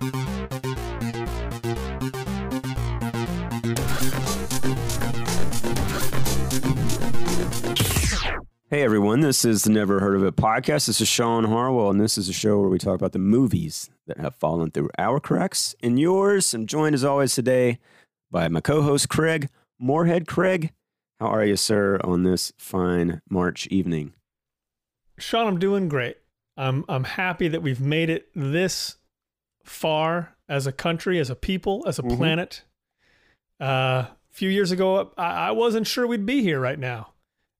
Hey everyone, this is the Never Heard of It podcast. This is Sean Harwell, and this is a show where we talk about the movies that have fallen through our cracks and yours. I'm joined as always today by my co-host Craig Moorhead. Craig, how are you, sir, on this fine March evening? Sean, I'm doing great. I'm I'm happy that we've made it this far as a country, as a people, as a Mhm. planet. Uh, a few years ago, I, I wasn't sure we'd be here right now,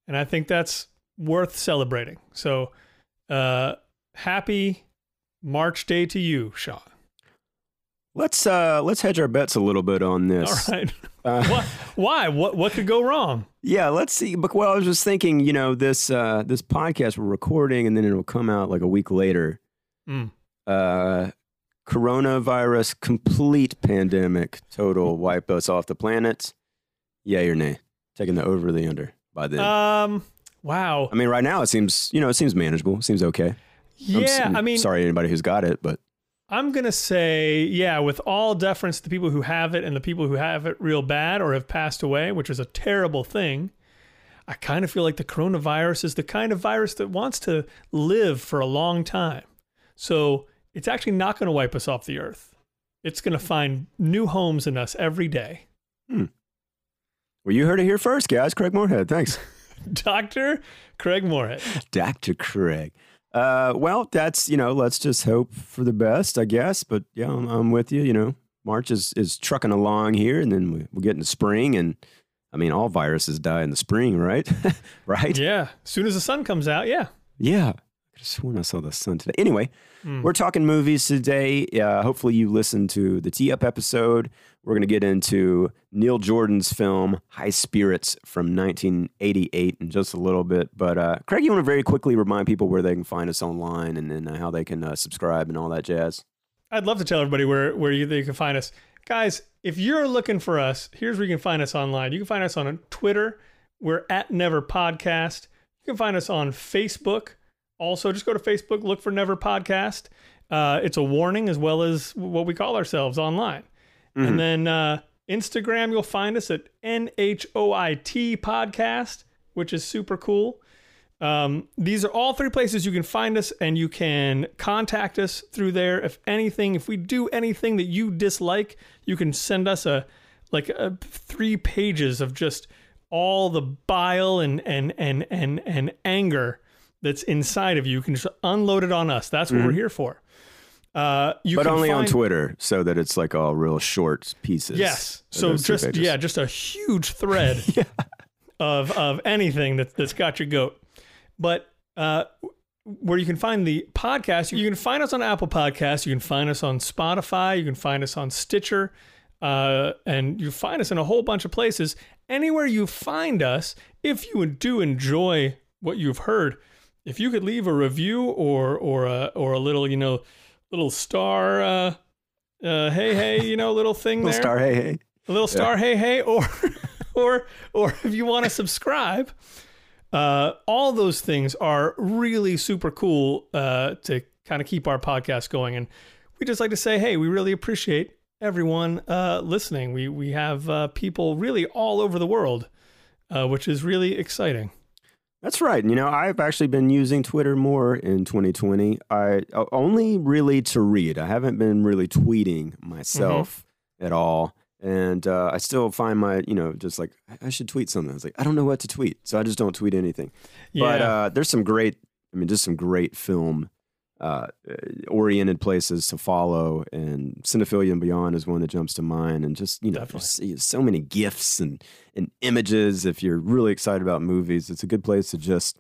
and I think that's worth celebrating. So, uh, happy March Day to you, Sean. Let's uh let's hedge our bets a little bit on this. right. Uh, Why? Why? What? What could go wrong? Yeah, let's see. But well, I was just thinking, you know, this uh this podcast we're recording and then it'll come out like a week later. Mm. Uh coronavirus complete pandemic total wipe us off the planet. Yay or nay? Taking the over or the under by then. Um. Wow. I mean, right now it seems, you know, it seems manageable. It seems okay. I'm s- Yeah. I mean, sorry anybody who's got it, but I'm going to say, yeah, with all deference to the people who have it and the people who have it real bad or have passed away, which is a terrible thing, I kind of feel like the coronavirus is the kind of virus that wants to live for a long time. So it's actually not going to wipe us off the earth. It's going to find new homes in us every day. well, you heard it here first, guys. Craig Moorhead. Thanks. Dr. Craig Moorhead. Dr. Craig. Uh, well, that's you know, let's just hope for the best, I guess. But yeah, I'm, I'm with you. You know, March is is trucking along here, and then we, we get into spring, and I mean, all viruses die in the spring, right? right? Yeah. As soon as the sun comes out, yeah. Yeah. Could have sworn I saw the sun today. Anyway, Mm. we're talking movies today. Uh, hopefully, you listened to the Tee Up episode. We're going to get into Neil Jordan's film High Spirits from 1988 in just a little bit. But uh, Craig, you want to very quickly remind people where they can find us online and then uh, how they can uh, subscribe and all that jazz. I'd love to tell everybody where, where you, they can find us. Guys, if you're looking for us, here's where you can find us online. You can find us on Twitter. We're at Never Podcast. You can find us on Facebook. Also, just go to Facebook, look for Never Podcast. Uh, it's a warning as well as what we call ourselves online. Mhm. And then uh, Instagram, you'll find us at NHOIT Podcast, which is super cool. Um, these are all three places you can find us, and you can contact us through there. If anything, if we do anything that you dislike, you can send us a like a, three pages of just all the bile and and and and and anger that's inside of you. You can just unload it on us. That's what we're here for. Uh, you but can only on Twitter so that it's like all real short pieces. Yes. So just yeah, just a huge thread of of anything that that's got your goat. But uh, where you can find the podcast, you can find us on Apple Podcasts, you can find us on Spotify, you can find us on Stitcher, uh, and you find us in a whole bunch of places. Anywhere you find us, if you do enjoy what you've heard, if you could leave a review or or a or a little you know little star. Uh, uh, hey, hey, you know, little thing Little there star, hey, hey. a little star hey hey or or or if you want to subscribe uh, all those things are really super cool uh, to kind of keep our podcast going and we just like to say hey we really appreciate everyone uh, listening we we have uh, people really all over the world uh, which is really exciting That's right. You know, I've actually been using Twitter more in 2020. I only really to read. I haven't been really tweeting myself at all. And uh, I still find my, you know, just like I- I should tweet something. It's like I don't know what to tweet, so I just don't tweet anything. yeah But uh, there's some great, I mean, just some great film uh, oriented places to follow, and Cinephilia and Beyond is one that jumps to mind. And just you know, so many gifs and and images. If you're really excited about movies, it's a good place to just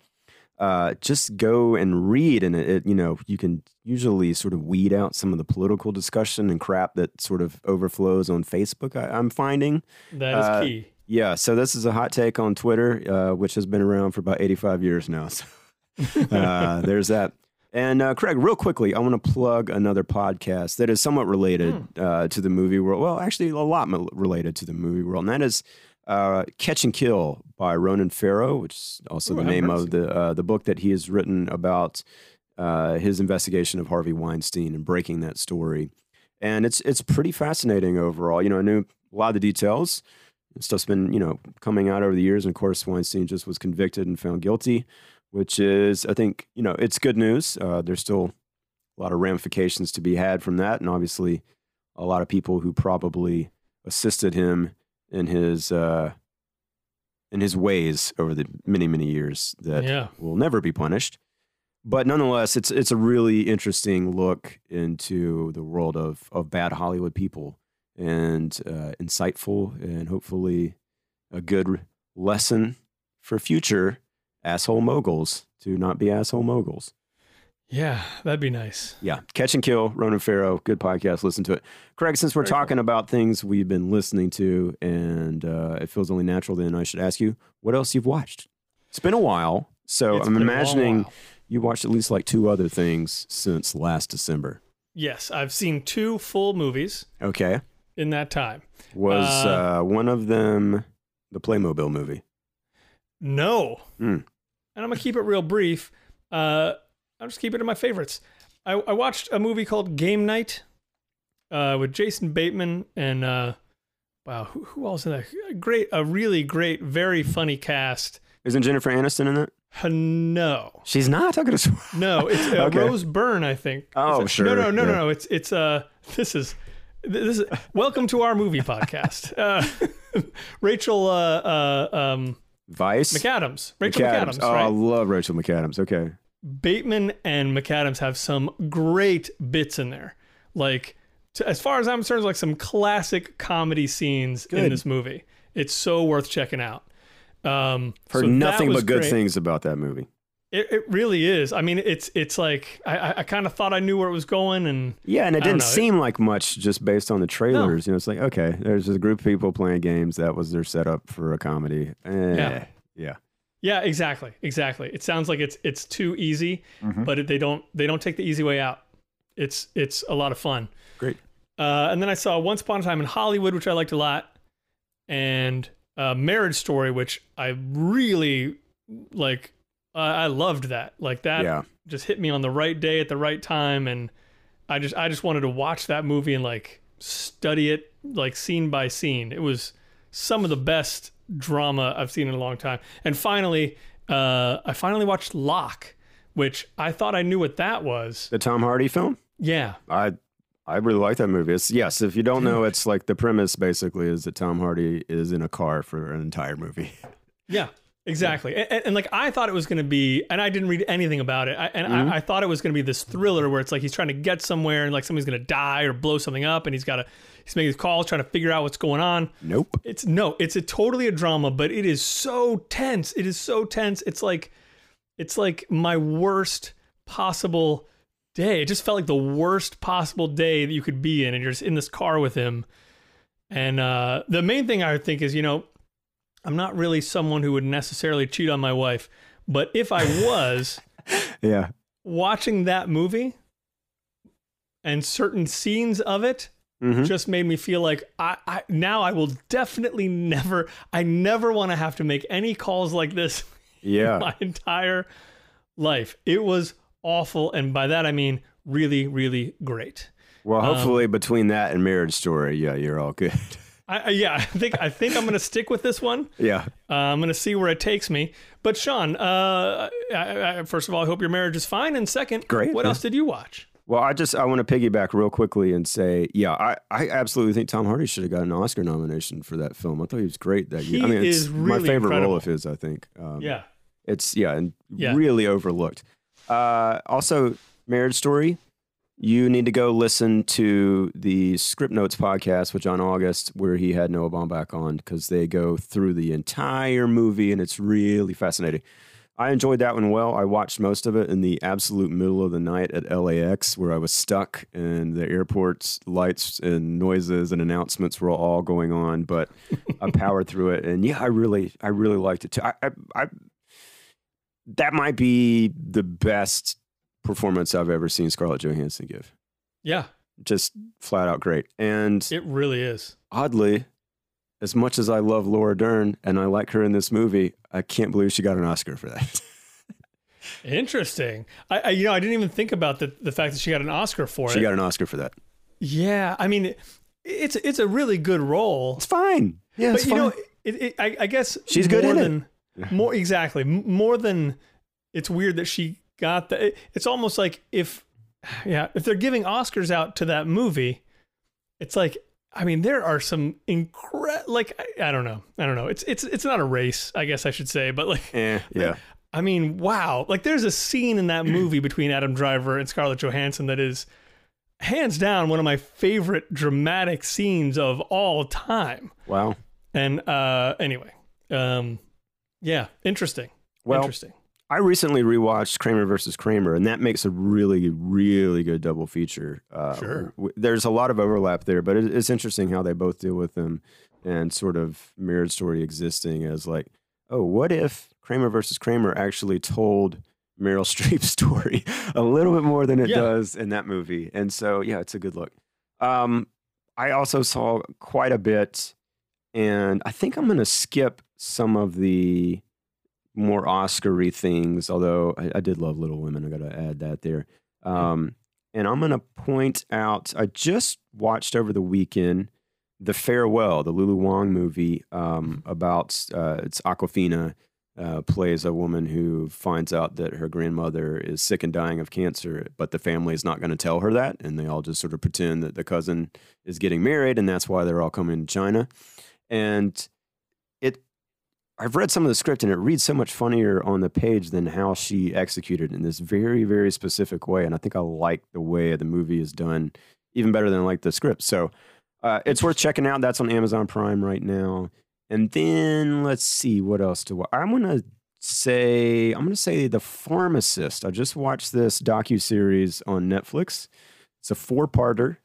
uh, just go and read. And it, it, you know, you can usually sort of weed out some of the political discussion and crap that sort of overflows on Facebook. I, I'm finding. that is uh, key Yeah, so this is a hot take on Twitter, uh, which has been around for about 85 years now. So uh, there's that. And uh, Craig, real quickly, I want to plug another podcast that is somewhat related uh, to the movie world. Well, actually, a lot related to the movie world, and that is uh, Catch and Kill by Ronan Farrow, which is also Ooh, the name of the uh, the book that he has written about uh, his investigation of Harvey Weinstein and breaking that story. and it's it's pretty fascinating overall. You know, I knew a lot of the details. Stuff's been you know coming out over the years, and of course Weinstein just was convicted and found guilty, which is I think you know it's good news. Uh, there's still a lot of ramifications to be had from that, and obviously a lot of people who probably assisted him in his uh, in his ways over the many many years that Yeah. will never be punished. But nonetheless, it's it's a really interesting look into the world of of bad Hollywood people and uh, insightful and hopefully a good lesson for future asshole moguls to not be asshole moguls. Yeah, that'd be nice. Yeah, Catch and Kill, Ronan Farrow, good podcast. Listen to it. Craig, since we're Very cool. talking about things we've been listening to, and uh, it feels only natural, then I should ask you what else you've watched. It's been a while, so It's I'm been a long imagining you watched at least like two other things since last December. Yes, I've seen two full movies Okay, in that time. was Uh, uh, one of them the Playmobil movie? No. Mm. And I'm going to keep it real brief. Uh, I'll just keep it in my favorites. I, I watched a movie called Game Night uh, with Jason Bateman and, uh, wow, who, who else in that? Great, a really great, very funny cast. Isn't Jennifer Aniston in it? Uh, no. She's not. I could have sworn. No, it's uh, Okay. Rose Byrne, I think. Oh, sure, No, no, no, yeah. no, no. It's it's uh this is this is welcome to our movie podcast. Uh, Rachel uh, uh, um, Vice. McAdams. Rachel McAdams. Oh, right? I love Rachel McAdams. Okay. Bateman and McAdams have some great bits in there. Like, to, as far as I'm concerned, like some classic comedy scenes in this movie. It's so worth checking out. Um, Heard so nothing but good great. things about that movie. It, it really is. I mean, it's it's like I, I- kind of thought I knew where it was going, and Yeah, and it didn't know. It- seem like much just based on the trailers. You know, it's like okay, there's a group of people playing games. That was their setup for a comedy. Eh, Yeah. yeah, yeah, exactly, exactly. It sounds like it's it's too easy, Mm-hmm. but it, they don't they don't take the easy way out. It's it's a lot of fun. Great. Uh, and then I saw Once Upon a Time in Hollywood, which I liked a lot, and uh, Marriage Story, which I really like. Uh, I loved that. Like that yeah. just hit me on the right day at the right time, and I just I just wanted to watch that movie and like study it like scene by scene. It was some of the best drama I've seen in a long time. And finally, uh, I finally watched Locke, which I thought I knew what that was. The Tom Hardy film. Yeah, I I really like that movie. It's yes. If you don't know, it's like the premise basically is that Tom Hardy is in a car for an entire movie. Yeah, exactly. And, and, and, like I thought it was going to be, and I didn't read anything about it. I, and Mm-hmm. I, I thought it was going to be this thriller where it's like he's trying to get somewhere and like somebody's going to die or blow something up, and he's got to he's making his calls trying to figure out what's going on. Nope. It's no, it's a totally a drama, but it is so tense. It is so tense. It's like it's like my worst possible day. It just felt like the worst possible day that you could be in, and you're just in this car with him. And uh, the main thing I think is, you know, I'm not really someone who would necessarily cheat on my wife, but if I was Yeah. watching that movie and certain scenes of it, Mhm. just made me feel like I, I now I will definitely never I never want to have to make any calls like this Yeah. my entire life. It was awful, and by that I mean really, really great. Well, Um, hopefully between that and Marriage Story, yeah, you're all good. I, yeah, I think I think I'm gonna stick with this one. yeah. Uh, I'm gonna see where it takes me. But Sean, uh, I, I, first of all, I hope your marriage is fine, and second, Great, What yeah. else did you watch? Well, I just I want to piggyback real quickly and say, yeah, I, I absolutely think Tom Hardy should have got an Oscar nomination for that film. I thought he was great that year. I He mean, it's is my favorite incredible. role of his. I think. Um, Yeah, it's yeah, and Yeah. really overlooked. Uh, also, Marriage Story. You need to go listen to the Scriptnotes podcast with John August, where he had Noah Baumbach on, because they go through the entire movie, and it's really fascinating. I enjoyed that one well. I watched most of it in the absolute middle of the night at LAX, where I was stuck, and the airport's lights and noises and announcements were all going on. But I powered through it, and yeah, I really, I really liked it too. I, I, I that might be the best performance I've ever seen Scarlett Johansson give. yeah, Just flat out great. And it really is. oddly, as much as I love Laura Dern and I like her in this movie, I can't believe she got an Oscar for that. Interesting. I, I you know I didn't even think about the the fact that she got an Oscar for she it. She got an Oscar for that. Yeah, I mean, it's it's a really good role. It's fine. Yeah, but it's you fine. know, it, it, I, I guess She's good more in it. More exactly, more than it's weird that she got that. It's almost like if, yeah, if they're giving Oscars out to that movie, it's like I mean there are some incredible like I, I don't know I don't know it's it's it's not a race I guess I should say but like Eh, yeah. I mean wow like there's a scene in that movie between Adam Driver and Scarlett Johansson that is hands down one of my favorite dramatic scenes of all time. Wow. And uh, anyway, um, yeah, interesting. Well, interesting. I recently rewatched Kramer versus Kramer, and that makes a really, really good double feature. Uh, Sure. w- there's a lot of overlap there, but it, it's interesting how they both deal with them and sort of mirrored story existing as like, oh, what if Kramer versus Kramer actually told Meryl Streep's story a little bit more than it Yeah. does in that movie? And so, yeah, it's a good look. Um, I also saw quite a bit, and I think I'm going to skip some of the more Oscar-y things, although I, I did love Little Women. I got to add that there. Um, and I'm going to point out, I just watched over the weekend The Farewell, the Lulu Wang movie um, about, uh, it's Awkwafina uh, plays a woman who finds out that her grandmother is sick and dying of cancer, but the family is not going to tell her that. And they all just sort of pretend that the cousin is getting married, and that's why they're all coming to China. And I've read some of the script and it reads so much funnier on the page than how she executed in this very, very specific way. And I think I like the way the movie is done even better than I like the script. So uh, it's worth checking out. That's on Amazon Prime right now. And then let's see what else to watch. I'm gonna say I'm gonna say The Pharmacist. I just watched this docu series on Netflix. It's a four parter.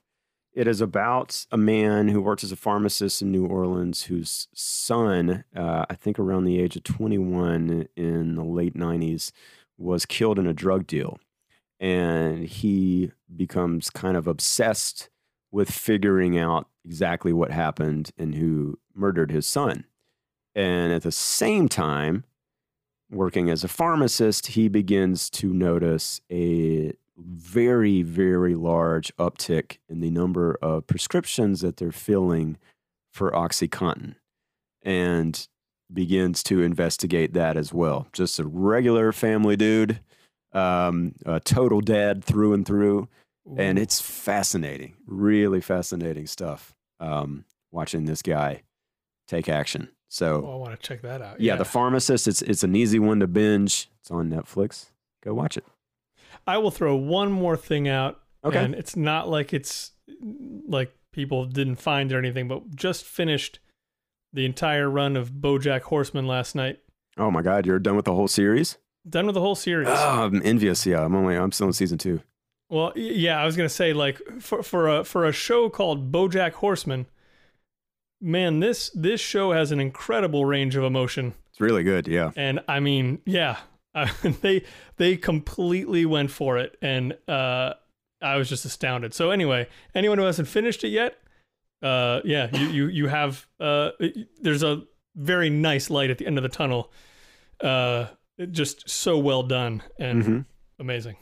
It is about a man who works as a pharmacist in New Orleans whose son, uh, I think around the age of 21 in the late 90s, was killed in a drug deal. And he becomes kind of obsessed with figuring out exactly what happened and who murdered his son. And at the same time, working as a pharmacist, he begins to notice a very, very large uptick in the number of prescriptions that they're filling for Oxycontin and begins to investigate that as well. Just a regular family dude, um, a total dad through and through. And it's fascinating, really fascinating stuff. Um, watching this guy take action. So, Oh, I want to check that out. yeah, The Pharmacist, it's, it's an easy one to binge. It's on Netflix. Go watch it. I will throw one more thing out. Okay. And it's not like it's like people didn't find it or anything, but just finished the entire run of BoJack Horseman last night. Oh my God, you're done with the whole series? Done with the whole series. Oh, I'm envious. Yeah, I'm only I'm still in season two. Well, yeah, I was gonna say like for for a for a show called BoJack Horseman, man, this this show has an incredible range of emotion, It's really good. Yeah. and I mean, yeah, uh, they they completely went for it, and uh, I was just astounded. So anyway, anyone who hasn't finished it yet, uh, yeah, you you you have uh, there's a very nice light at the end of the tunnel. Uh, just so well done and hmm amazing.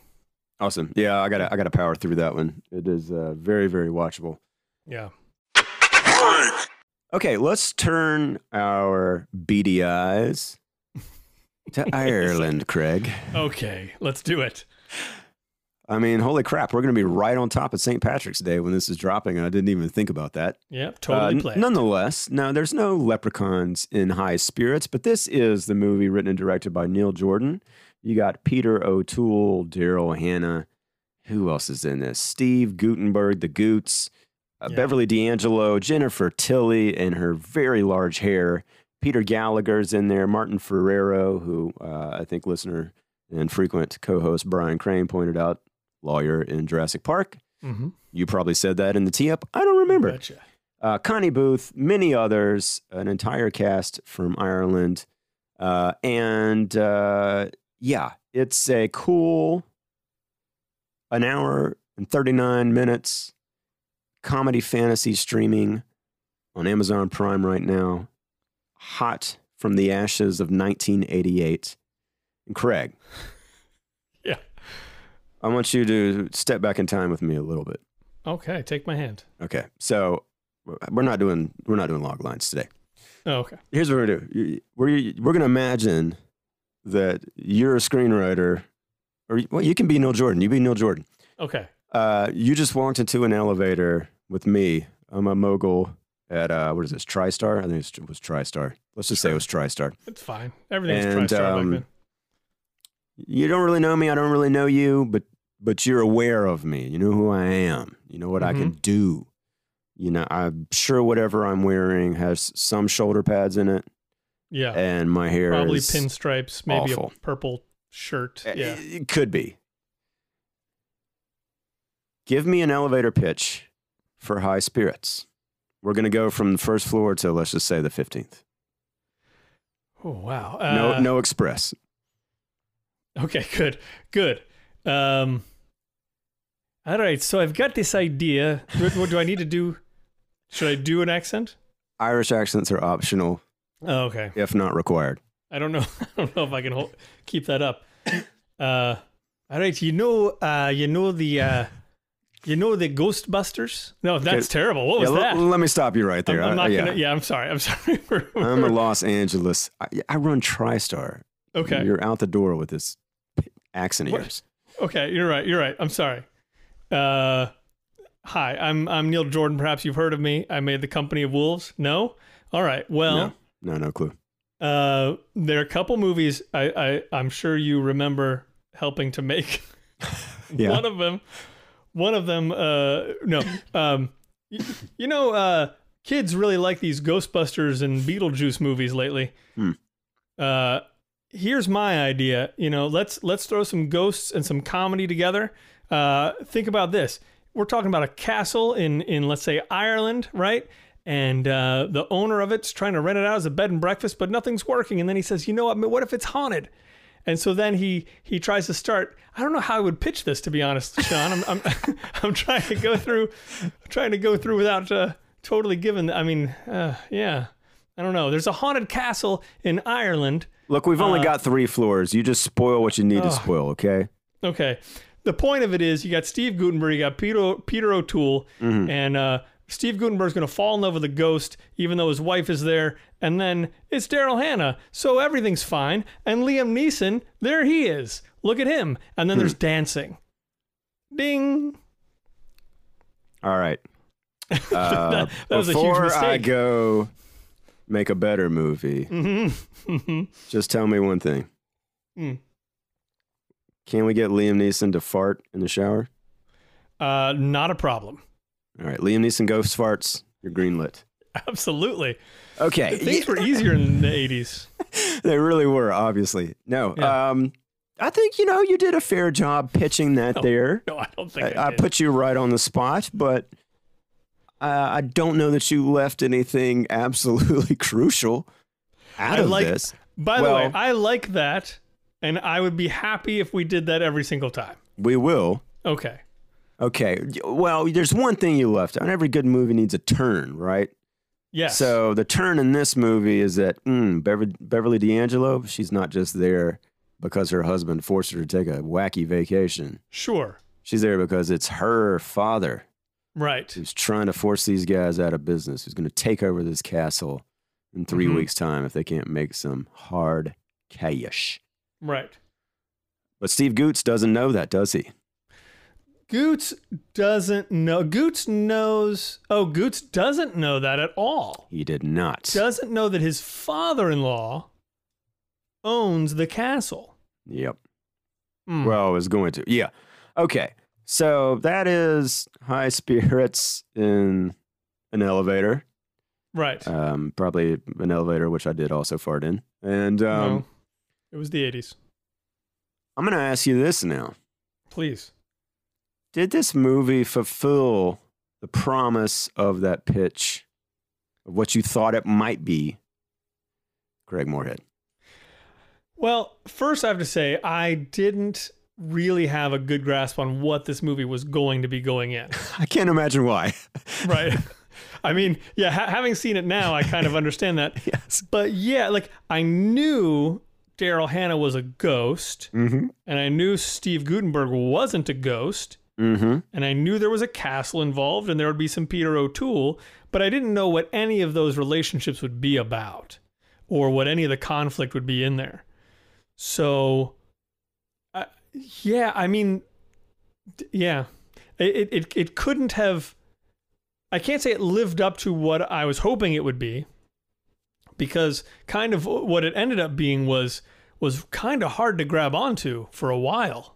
Awesome. Yeah, I gotta I gotta power through that one. It is uh, very very watchable. Yeah. Okay, let's turn our beady eyes to Ireland, Craig. Okay, let's do it. I mean, holy crap, we're gonna be right on top of St. Patrick's Day when this is dropping, I didn't even think about that. Yep, totally Uh, planned. Nonetheless, now there's no leprechauns in high spirits, but this is the movie written and directed by Neil Jordan. You got Peter O'Toole, Daryl Hannah. Who else is in this? Steve Guttenberg, the Goots, uh, Yeah. Beverly D'Angelo, Jennifer Tilly, and her very large hair. Peter Gallagher's in there. Martin Ferrero, who uh, I think listener and frequent co-host Brian Crane pointed out, lawyer in Jurassic Park. Mm-hmm. You probably said that in the tee-up. I don't remember Betcha. uh, Connie Booth, many others, an entire cast from Ireland. Uh, and uh, yeah, it's a cool an hour and 39 minutes comedy fantasy streaming on Amazon Prime right now. Hot from the ashes of 1988. And Craig, Yeah. I want you to step back in time with me a little bit. Okay, take my hand. Okay, so we're not doing we're not doing log lines today. Oh, okay. Here's what we're gonna do. We're we're gonna imagine that you're a screenwriter, or well, you can be Neil Jordan. You be Neil Jordan. Okay. Uh, you just walked into an elevator with me. I'm a mogul at uh, what is this? TriStar. I think it was TriStar. Let's just say it was TriStar. It's fine. Everything's And, TriStar um, back then. You don't really know me. I don't really know you, but but you're aware of me. You know who I am. You know what I can do. You know, I'm sure whatever I'm wearing has some shoulder pads in it, Yeah. and my hair Probably is pinstripes, maybe awful. a purple shirt. Uh, Yeah. It could be. Give me an elevator pitch for high spirits. We're going to go from the first floor to let's just say the 15th. Oh wow. No Uh, no express. Okay, good, good. Um, all right, so I've got this idea. What, what do I need to do? Should I do an accent? Irish accents are optional Oh, okay. if not required. I don't know. I don't know if I can hold, keep that up. Uh, all right, you know, uh, you know the, uh, you know the Ghostbusters. No, that's terrible. What was Yeah, that? l- let me stop you right I'm, there. I'm I- not yeah. gonna. Yeah, I'm sorry. I'm sorry. I'm a Los Angeles. I, I run TriStar. okay. You're out the door with this accent of yours. Okay, you're right. You're right. I'm sorry. Uh, hi, I'm I'm Neil Jordan. Perhaps you've heard of me. I made the Company of Wolves. No. All right. Well, No, no, no clue. uh, there are a couple movies I, I I'm sure you remember helping to make. Yeah. One of them. One of them. Uh, no. Um, y- you know, uh, kids really like these Ghostbusters and Beetlejuice movies lately. Hmm. Uh, here's my idea. You know, let's let's throw some ghosts and some comedy together. Uh, think about this. We're talking about a castle in in let's say Ireland, right? And uh, the owner of it's trying to rent it out as a bed and breakfast, but nothing's working. And then he says, "You know what? What if it's haunted?" And so then he he tries to start. I don't know how I would pitch this, to be honest, Sean. I'm I'm, I'm trying to go through, trying to go through without uh, totally giving. I mean, uh, yeah, I don't know. There's a haunted castle in Ireland. Look, we've only Uh, got three floors. You just spoil what you need to spoil, okay? Okay. The point of it is you got Steve Guttenberg, you got Peter, Peter O'Toole, and uh, Steve Guttenberg's going to fall in love with a ghost, even though his wife is there. And then it's Daryl Hannah. So everything's fine. And Liam Neeson, there he is. Look at him. And then there's dancing. Ding. All right. Uh, that was a huge before I go make a better movie, Mm-hmm. just tell me one thing. Hmm. Can we get Liam Neeson to fart in the shower? Uh, not a problem. All right, Liam Neeson ghost farts. You're greenlit. Absolutely. Okay, Things were easier in the 80s. they really were. Obviously, no. Yeah. Um, I think you know you did a fair job pitching that there. No, I don't think I, I, I put you right on the spot, but uh, I don't know that you left anything absolutely crucial out I of like- this. By the way, I like that. And I would be happy if we did that every single time. We will. Okay. Okay. Well, there's one thing you left out. Every good movie needs a turn, right? Yes. So the turn in this movie is that mm, Beverly, Beverly D'Angelo, she's not just there because her husband forced her to take a wacky vacation. sure. She's there because it's her father Right. who's trying to force these guys out of business, who's going to take over this castle in 3 Mhm. weeks' time if they can't make some hard cash. Right. But Steve Goots doesn't know that, does he? Goots doesn't know. Goots knows. Oh, Goots doesn't know that at all. He did not. Doesn't know that his father-in-law owns the castle. Yep. Hmm. Well, I was going to. Yeah. Okay. So that is high spirits in an elevator. right. Um, probably an elevator, which I did also fart in. And um, no, it was the 80s. I'm going to ask you this now. Please. Did this movie fulfill the promise of that pitch of what you thought it might be? Greg Moorhead. Well, first I have to say I didn't really have a good grasp on what this movie was going to be going in. I can't imagine why. right. I mean, yeah, ha- having seen it now, I kind of understand that. yes. But yeah, like I knew Daryl Hannah was a ghost, Mm-hmm. and I knew Steve Guttenberg wasn't a ghost. Mm-hmm. and I knew there was a castle involved and there would be some Peter O'Toole, but I didn't know what any of those relationships would be about or what any of the conflict would be in there. So, uh, yeah, I mean, yeah, it, it it couldn't have. I can't say it lived up to what I was hoping it would be, because kind of what it ended up being was was kind of hard to grab onto for a while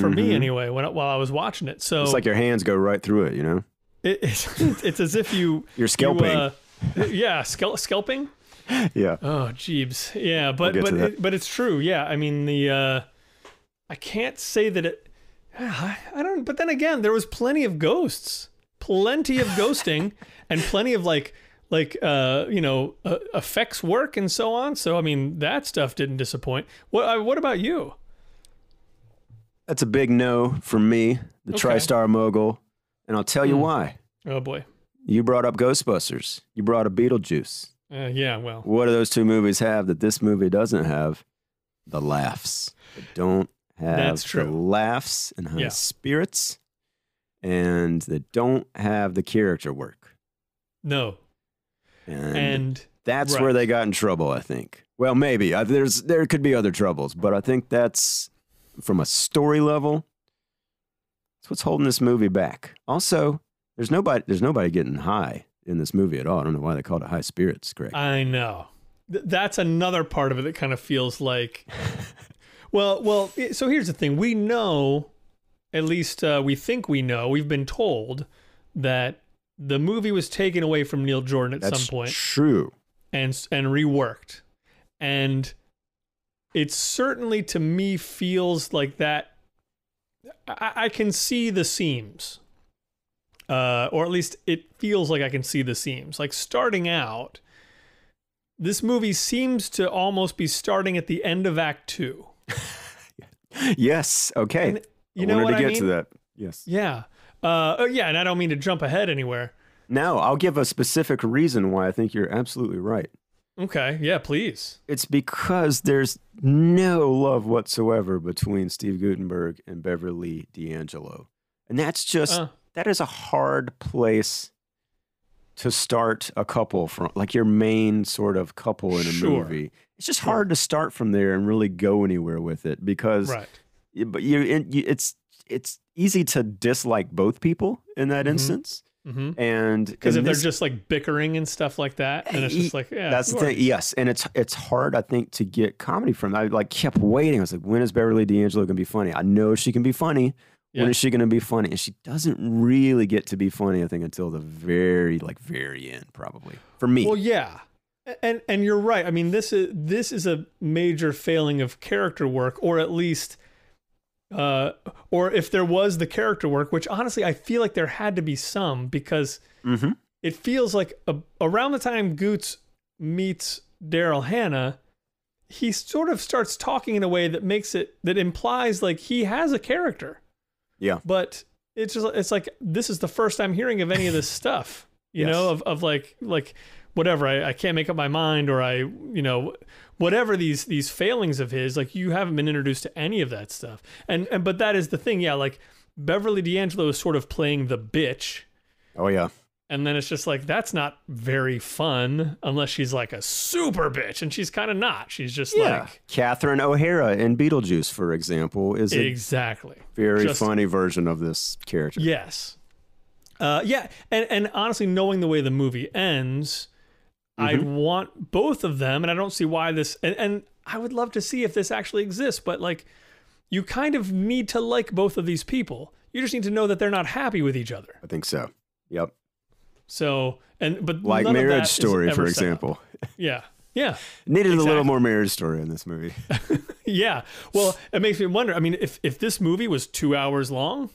for me Mhm. anyway when while I was watching it. So It's like your hands go right through it, you know? it, it's, it's as if you You're scalping. you, uh, yeah, scalp, scalping. yeah. Oh, jeebs. Yeah, but get but it, but it's true. Yeah, I mean the uh, I can't say that it. I, I don't. But then again, there was plenty of ghosts, plenty of ghosting, and plenty of like like uh you know uh, effects work and so on. So I mean that stuff didn't disappoint. What uh, what about you? That's a big no for me, the Okay. TriStar mogul. And I'll tell you Hmm. why. Oh boy. You brought up Ghostbusters. You brought up Beetlejuice. Uh, yeah. Well. What do those two movies have that this movie doesn't have? The laughs. They don't have That's the true. laughs and high Yeah. spirits. And they don't have the character work. No. And, And that's right. where they got in trouble, I think. Well, maybe. Uh, There's there could be other troubles, but I think that's from a story level. That's what's holding this movie back. Also, there's nobody there's nobody getting high in this movie at all. I don't know why they called it high spirits, Greg. I know. Th- that's another part of it that kind of feels like. well, well. So here's the thing: we know, at least uh, we think we know. We've been told that the movie was taken away from Neil Jordan at that's some point true. and and reworked, and it certainly to me feels like that. I, I can see the seams, uh, or at least it feels like I can see the seams. Like starting out, this movie seems to almost be starting at the end of Act Two. Yes. Okay. And you I know wanted to I get mean? to that. Yes. Yeah, uh, oh, yeah, and I don't mean to jump ahead anywhere. Now, I'll give a specific reason why I think you're absolutely right. Okay, yeah, please. It's because there's no love whatsoever between Steve Guttenberg and Beverly D'Angelo. And that's just Uh, that is a hard place to start a couple from like your main sort of couple in a Sure. movie. It's just Sure. hard to start from there and really go anywhere with it because right. but you, it's it's easy to dislike both people in that Mhm. instance. Hmm And Because if they're just like bickering and stuff like that, and it's just like, yeah, that's the thing. Yes, and it's it's hard, I think, to get comedy from. I like kept waiting. I was like, when is Beverly D'Angelo gonna be funny? I know she can be funny. Yeah. When is she gonna be funny? And she doesn't really get to be funny. I think until the very like very end, probably for me. Well, yeah, and and you're right. I mean, this is this is a major failing of character work, or at least, uh, or if there was the character work, which honestly I feel like there had to be some because hmm it feels like a, around the time Goots meets Daryl Hannah, he sort of starts talking in a way that makes it that implies like he has a character. Yeah. But it's just it's like this is the first I'm hearing of any of this stuff. You Yes. know, of of like like whatever I, I can't make up my mind or I you know whatever these these failings of his like you haven't been introduced to any of that stuff and and but that is the thing yeah like Beverly D'Angelo is sort of playing the bitch Oh yeah. and then it's just like that's not very fun unless she's like a super bitch, and she's kind of not. She's just Yeah. like Catherine O'Hara in Beetlejuice, for example, is a exactly. very just- funny version of this character. Yes. Uh, yeah, and and honestly, knowing the way the movie ends, I Mm-hmm. want both of them, and I don't see why this. And, and I would love to see if this actually exists, but like, you kind of need to like both of these people. You just need to know that they're not happy with each other. I think so. Yep. So and but Like none of that Marriage Story, for example. Yeah, yeah. Needed a little more Marriage Story in this movie. Yeah. Well, it makes me wonder. I mean, if if this movie was two hours long,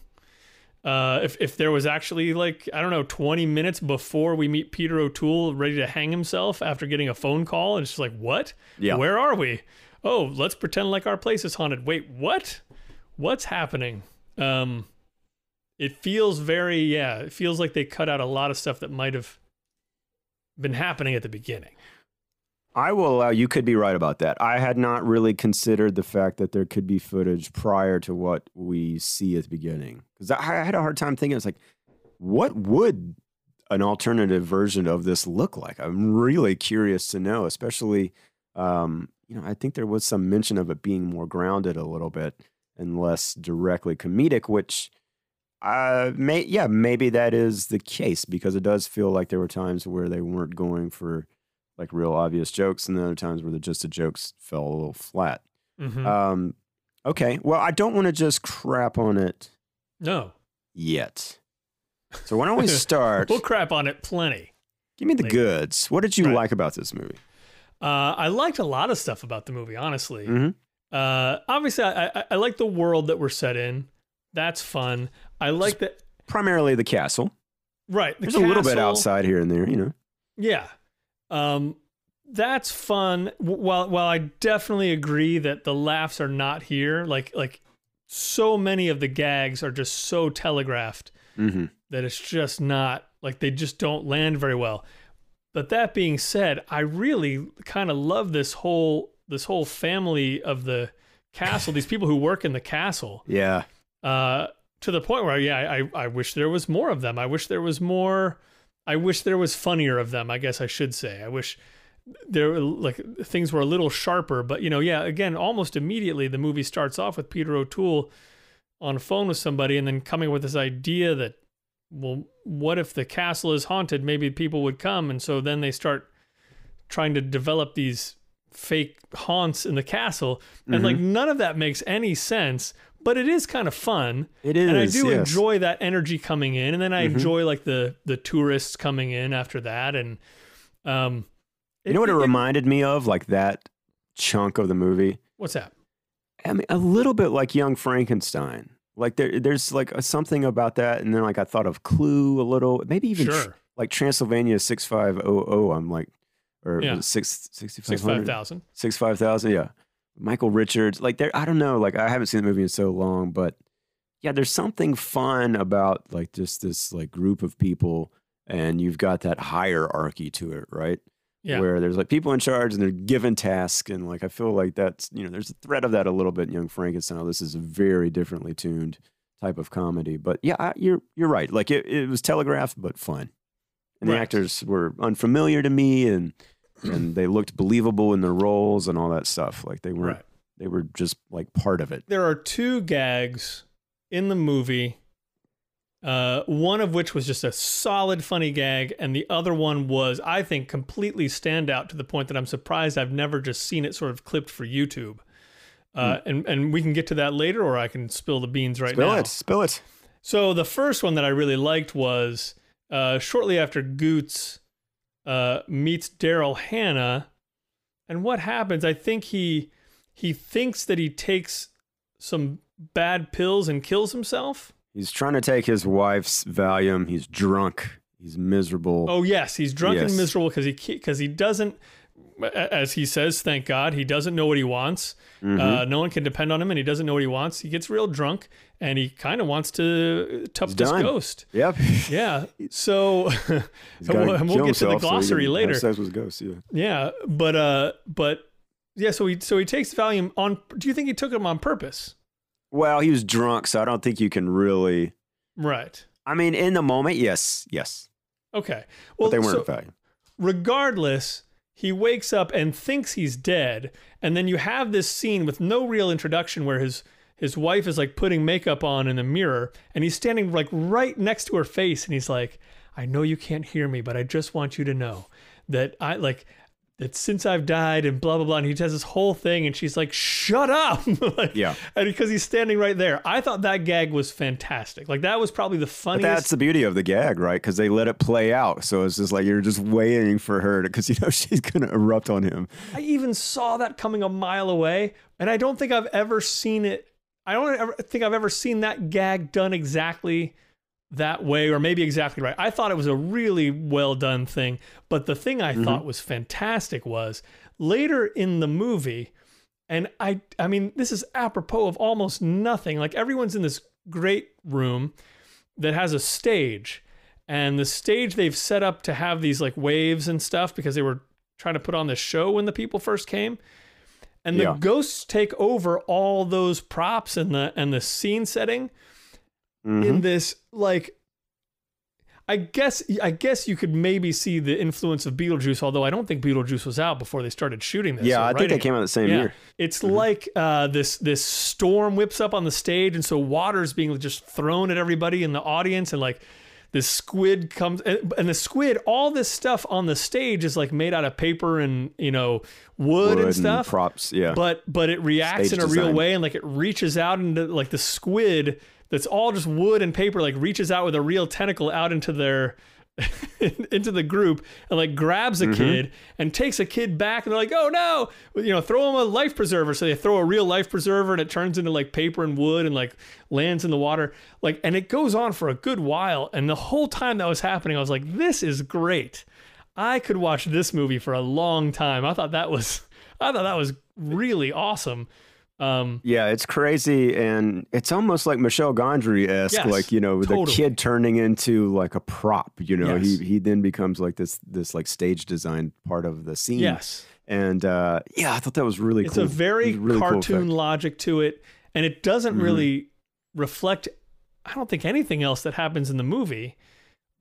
uh, if if there was actually like I don't know, twenty minutes before we meet Peter O'Toole ready to hang himself after getting a phone call, and it's just like, what? Yeah. Where are we? Oh, let's pretend like our place is haunted. Wait, what? What's happening? Um, it feels very yeah. It feels like they cut out a lot of stuff that might have been happening at the beginning. I will allow you could be right about that. I had not really considered the fact that there could be footage prior to what we see at the beginning because I had a hard time thinking. It's like, what would an alternative version of this look like? I'm really curious to know, especially, um, you know, I think there was some mention of it being more grounded a little bit and less directly comedic, which, uh, may yeah, maybe that is the case because it does feel like there were times where they weren't going for like real obvious jokes, and then other times where the just the jokes fell a little flat. Mhm. Um, okay, well, I don't want to just crap on it no, yet. So why don't we start? we'll crap on it plenty. Give me the later. goods. What did you Right. like about this movie? Uh, I liked a lot of stuff about the movie, honestly. Mhm. Uh, obviously, I, I, I like the world that we're set in. That's fun. I like that. Primarily the castle. Right. the There's a little bit outside here and there, you know. Yeah. Um, that's fun. While while I definitely agree that the laughs are not here, like like so many of the gags are just so telegraphed Mm-hmm. that it's just not like they just don't land very well. But that being said, I really kind of love this whole this whole family of the castle, these people who work in the castle. Yeah. Uh, to the point where yeah, I I wish there was more of them. I wish there was more I wish there was funnier of them, I guess I should say. I wish there were like things were a little sharper, but you know, yeah, again, almost immediately the movie starts off with Peter O'Toole on a phone with somebody and then coming with this idea that well, what if the castle is haunted? Maybe people would come and so then they start trying to develop these fake haunts in the castle and like mm-hmm. none of that makes any sense, but it is kind of fun It is. and I do yes. enjoy that energy coming in, and then I Mm-hmm. enjoy like the the tourists coming in after that, and um, You know what it reminded me of? Like that chunk of the movie? What's that? I mean, a little bit like Young Frankenstein. Like there, there's like a, something about that, and then like I thought of Clue a little, maybe even tr- like Transylvania six five oh oh. I'm like, or Yeah. it six sixty six five thousand. six five thousand. Yeah, Michael Richards. Like there, I don't know. Like I haven't seen the movie in so long, but yeah, there's something fun about like just this like group of people, and you've got that hierarchy to it, right? Yeah, where there's like people in charge and they're given tasks and like I feel like that's you know there's a thread of that a little bit in Young Frankenstein. This is a very differently tuned type of comedy, but yeah, I, you're you're right. Like it, it was telegraphed but fun, and the actors were unfamiliar to me and and they looked believable in their roles and all that stuff. Like they weren't right. they were just like part of it. There are two gags in the movie. Uh, one of which was just a solid funny gag, and the other one was, I think, completely standout to the point that I'm surprised I've never just seen it sort of clipped for YouTube. Uh, and and we can get to that later, or I can spill the beans right Spill now. Spill it, spill it. So the first one that I really liked was uh, shortly after Goots uh, meets Daryl Hannah, and what happens? I think he he thinks that he takes some bad pills and kills himself. He's trying to take his wife's Valium. He's drunk. He's miserable. Oh yes, he's drunk Yes. and miserable because he because he doesn't, as he says, thank God, he doesn't know what he wants. Mhm. Uh, no one can depend on him, and he doesn't know what he wants. He gets real drunk, and he kind of wants to tough He's this done. ghost. Yep. Yeah. So He's and gotta we'll, we'll get to the himself so glossary later. Sex with ghosts. Yeah. Yeah, but uh, but yeah. So he so he takes Valium on. Do you think he took him on purpose? Well, he was drunk, so I don't think you can really. Right. I mean, in the moment, yes, yes, Okay. but Well, they weren't so value. regardless, he wakes up and thinks he's dead, and then you have this scene with no real introduction where his his wife is like putting makeup on in a mirror, and he's standing like right next to her face, and he's like, "I know you can't hear me, but I just want you to know that I like." That since I've died and blah blah blah, and he does this whole thing, and she's like, "Shut up!" Like, Yeah. and because he's standing right there. I thought that gag was fantastic. Like that was probably the But funniest. that's the beauty of the gag, right? Because they let it play out, so it's just like you're just waiting for her because you know she's gonna erupt on him. I even saw that coming a mile away, and I don't think I've ever seen it. I don't ever think I've ever seen that gag done exactly that way, or maybe exactly right. I thought it was a really well done thing, but the thing I thought mm-hmm. was fantastic was later in the movie, and I, I mean, this is apropos of almost nothing. Like everyone's in this great room that has a stage, and the stage they've set up to have these like waves and stuff because they were trying to put on the show when the people first came. And the Yeah. ghosts take over all those props and the and the scene setting Mhm. in this like I guess I guess you could maybe see the influence of Beetlejuice, although I don't think Beetlejuice was out before they started shooting this. yeah, I think they came out the same Yeah. year. It's like uh, this this storm whips up on the stage, and so water's being just thrown at everybody in the audience, and like this squid comes, and, and the squid, all this stuff on the stage is like made out of paper and you know wood, and stuff. props. Yeah, But but it reacts Stage in a real way, and like it reaches out into like the squid that's all just wood and paper, like reaches out with a real tentacle out into their into the group and like grabs Mm-hmm. a kid and takes a kid back and they're like oh no! You know throw him a life preserver. So they throw a real life preserver and it turns into like paper and wood and like lands in the water. Like and it goes on for a good while. And the whole time that was happening i was like this is great. I could watch this movie for a long time. I thought that was i thought that was really awesome um yeah, it's crazy, and it's almost like Michel Gondry esque, Yes, like you know, the kid turning into like a prop. You know, Yes. he he then becomes like this this like stage design part of the scene. yes and uh, yeah, I thought that was really it's cool. a very really cartoon effect. logic to it and it doesn't Mhm. really reflect i don't think anything else that happens in the movie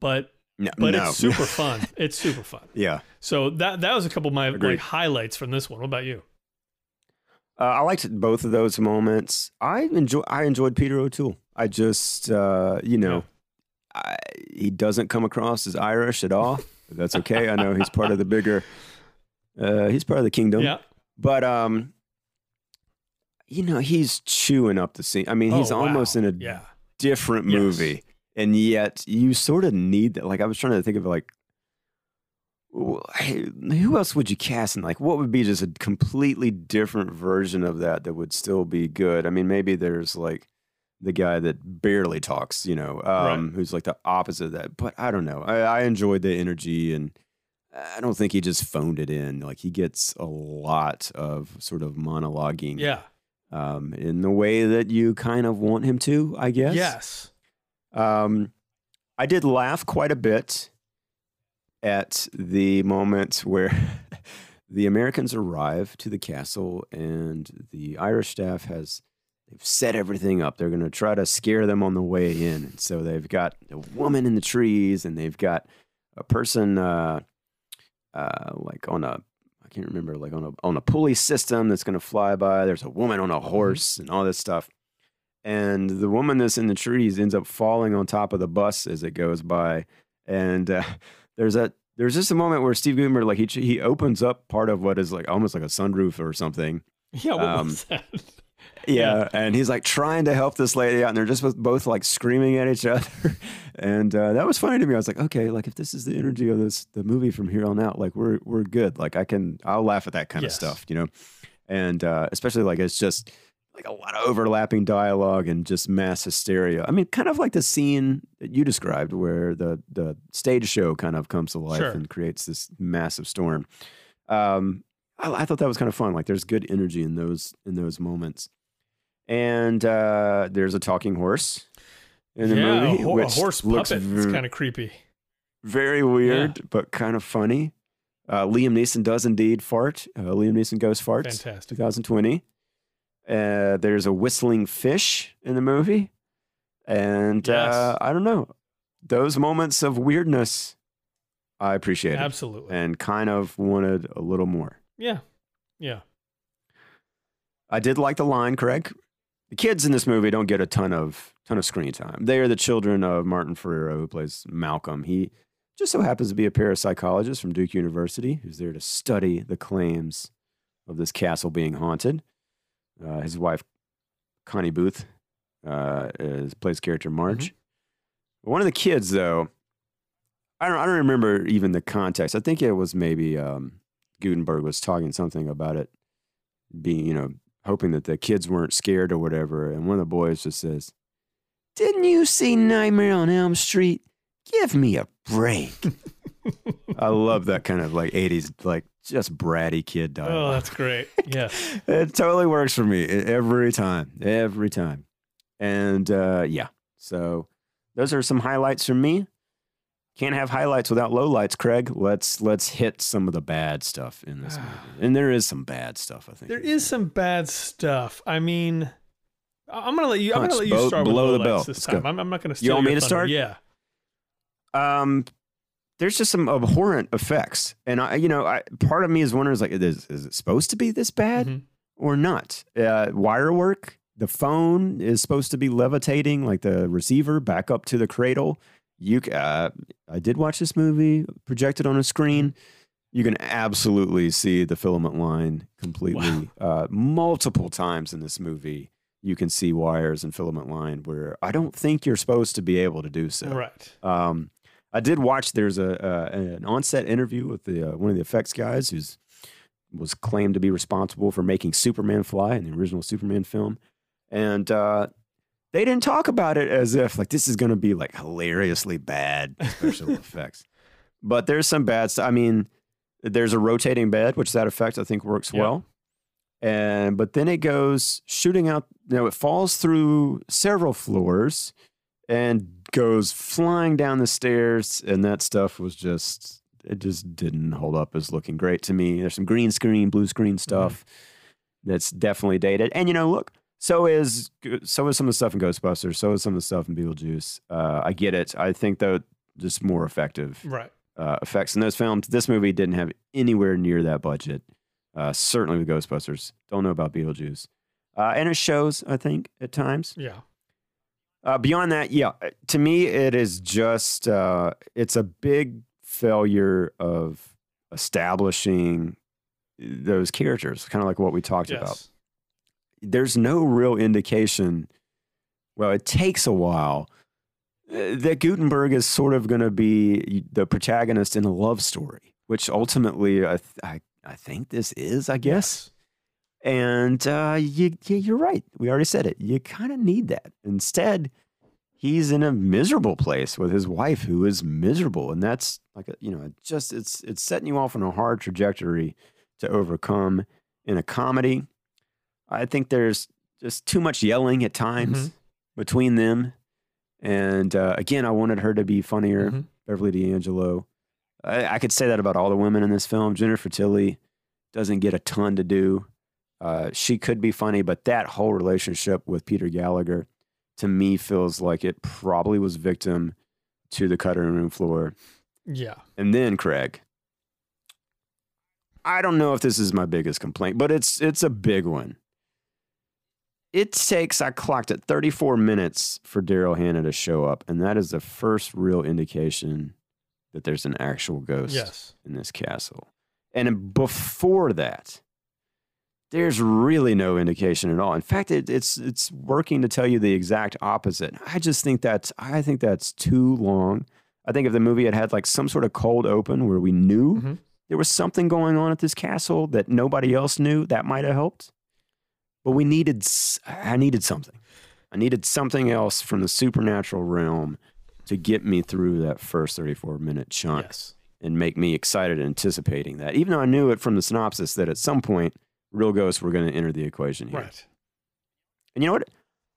but No, but no. it's super fun it's super fun yeah, so that that was a couple of my Agreed. like highlights from this one what about you uh, I liked both of those moments. I enjoy. I enjoyed Peter O'Toole. I just, uh, you know, I, he doesn't come across as Irish at all. But that's okay. I know he's part of the bigger. Uh, he's part of the kingdom. yeah But um, you know, he's chewing up the scene. I mean, he's Oh, wow. almost in a yeah different Yes. movie, and yet you sort of need that. Like I was trying to think of like, who else would you cast? And like, what would be just a completely different version of that that would still be good? I mean, maybe there's like the guy that barely talks, you know, um, who's like the opposite of that. But I don't know. I, I enjoyed the energy and. I don't think he just phoned it in. Like he gets a lot of sort of monologuing, yeah um, in the way that you kind of want him to, I guess. yes Um, I did laugh quite a bit at the moment where the Americans arrive to the castle and the Irish staff has they've set everything up. They're going to try to scare them on the way in. And so they've got a woman in the trees and they've got a person uh, uh, like on a I can't remember like on a on a pulley system that's going to fly by. There's a woman on a horse and all this stuff and the woman that's in the trees ends up falling on top of the bus as it goes by. And uh, there's a there's just a moment where Steve Guttenberg like he he opens up part of what is like almost like a sunroof or something. yeah what Um, was that Yeah, and he's like trying to help this lady out, and they're just both- both like screaming at each other, and uh, that was funny to me. I was like, okay, like if this is the energy of this the movie from here on out, like we're we're good. Like I can I'll laugh at that kind Yes. of stuff, you know, and uh, especially like it's just like a lot of overlapping dialogue and just mass hysteria. I mean, kind of like the scene that you described where the the stage show kind of comes to life Sure. and creates this massive storm. Um, I, I thought that was kind of fun. Like there's good energy in those in those moments. And uh, there's a talking horse in the yeah movie, a, ho- a which horse looks puppet it's kind of creepy very weird, but kind of funny. Uh, Liam Neeson does indeed fart. Uh, Liam Neeson goes farts. fantastic 2020. Uh, there's a whistling fish in the movie, and uh, I don't know those moments of weirdness. I appreciated absolutely and kind of wanted a little more. yeah yeah I did like the line, Craig. The kids in this movie don't get a ton of ton of screen time. They are the children of Martin Ferrero, who plays Malcolm. He just so happens to be a parapsychologist from Duke University who's there to study the claims of this castle being haunted. Uh, his wife, Connie Booth, uh, is, plays character Marge. One of the kids, though, I don't, I don't remember even the context. I think it was maybe um, Guttenberg was talking something about it being, you know, hoping that the kids weren't scared or whatever. And one of the boys just says, Didn't you see Nightmare on Elm Street? Give me a break. I love that kind of like 80s, like just bratty kid dialogue. oh that's great yeah it totally works for me every time, every time. And uh, yeah, so those are some highlights from me. can't have highlights without lowlights, Craig. Let's let's hit some of the bad stuff in this movie. And there is some bad stuff, I think. There is some bad stuff. I mean, I'm gonna let you. I'm gonna let you start blow with the bell. this Let's time. I'm, I'm not gonna. Steal want me to thunder. start? Yeah. um there's just some abhorrent effects. And I you know, I part of me is wondering is like is, is it supposed to be this bad Mhm. or not? Uh wire work, the phone is supposed to be levitating like the receiver back up to the cradle. You uh, I did watch this movie projected on a screen. You can absolutely see the filament line completely uh, multiple times in this movie. You can see wires and filament line where I don't think you're supposed to be able to do so. Right. Um, I did watch. There's a uh, an on-set interview with the uh, one of the effects guys who's was claimed to be responsible for making Superman fly in the original Superman film, and uh, they didn't talk about it as if like this is going to be like hilariously bad special effects. But there's some bad stuff. I mean, there's a rotating bed, which that effect I think works Yeah. well. And but then it goes shooting out. You know, it falls through several floors and goes flying down the stairs and that stuff was just it just didn't hold up as looking great to me. There's some green screen blue screen stuff that's definitely dated. And you know look so is so is some of the stuff in ghostbusters so is some of the stuff in beetlejuice. Uh, i get it. I think though just more effective Right. uh, effects in those films. This movie didn't have anywhere near that budget uh, certainly with ghostbusters. Don't know about beetlejuice. Uh, and it shows i think at times. Yeah. Uh, beyond that, yeah, to me, it is just uh, it's a big failure of establishing those characters, kind of like what we talked about. There's no real indication. Well, it takes a while uh, that Guttenberg is sort of going to be the protagonist in a love story, which ultimately I, th- I, I think this is, I guess. And uh, you, you, you're right. We already said it. You kind of need that. Instead, he's in a miserable place with his wife, who is miserable, and that's like a, you know, it just it's it's setting you off on a hard trajectory to overcome in a comedy. I think there's just too much yelling at times Mhm. between them, and uh, again, I wanted her to be funnier. Mhm. Beverly D'Angelo. I, I could say that about all the women in this film. Jennifer Tilly doesn't get a ton to do. Uh, she could be funny, but that whole relationship with Peter Gallagher to me feels like it probably was victim to the cutting room floor. Yeah. And then Craig. I don't know if this is my biggest complaint, but it's it's a big one. It takes I clocked it 34 minutes for Daryl Hannah to show up, and that is the first real indication that there's an actual ghost Yes. in this castle. And before that, there's really no indication at all. In fact, it, it's it's working to tell you the exact opposite. I just think that's I think that's too long. I think if the movie had had like some sort of cold open where we knew Mhm. there was something going on at this castle that nobody else knew, that might have helped. But we needed I needed something. I needed something else from the supernatural realm to get me through that first 34 minute chunk Yes. and make me excited anticipating that. Even though I knew it from the synopsis that at some point real ghosts were going to enter the equation here. Right. And you know what?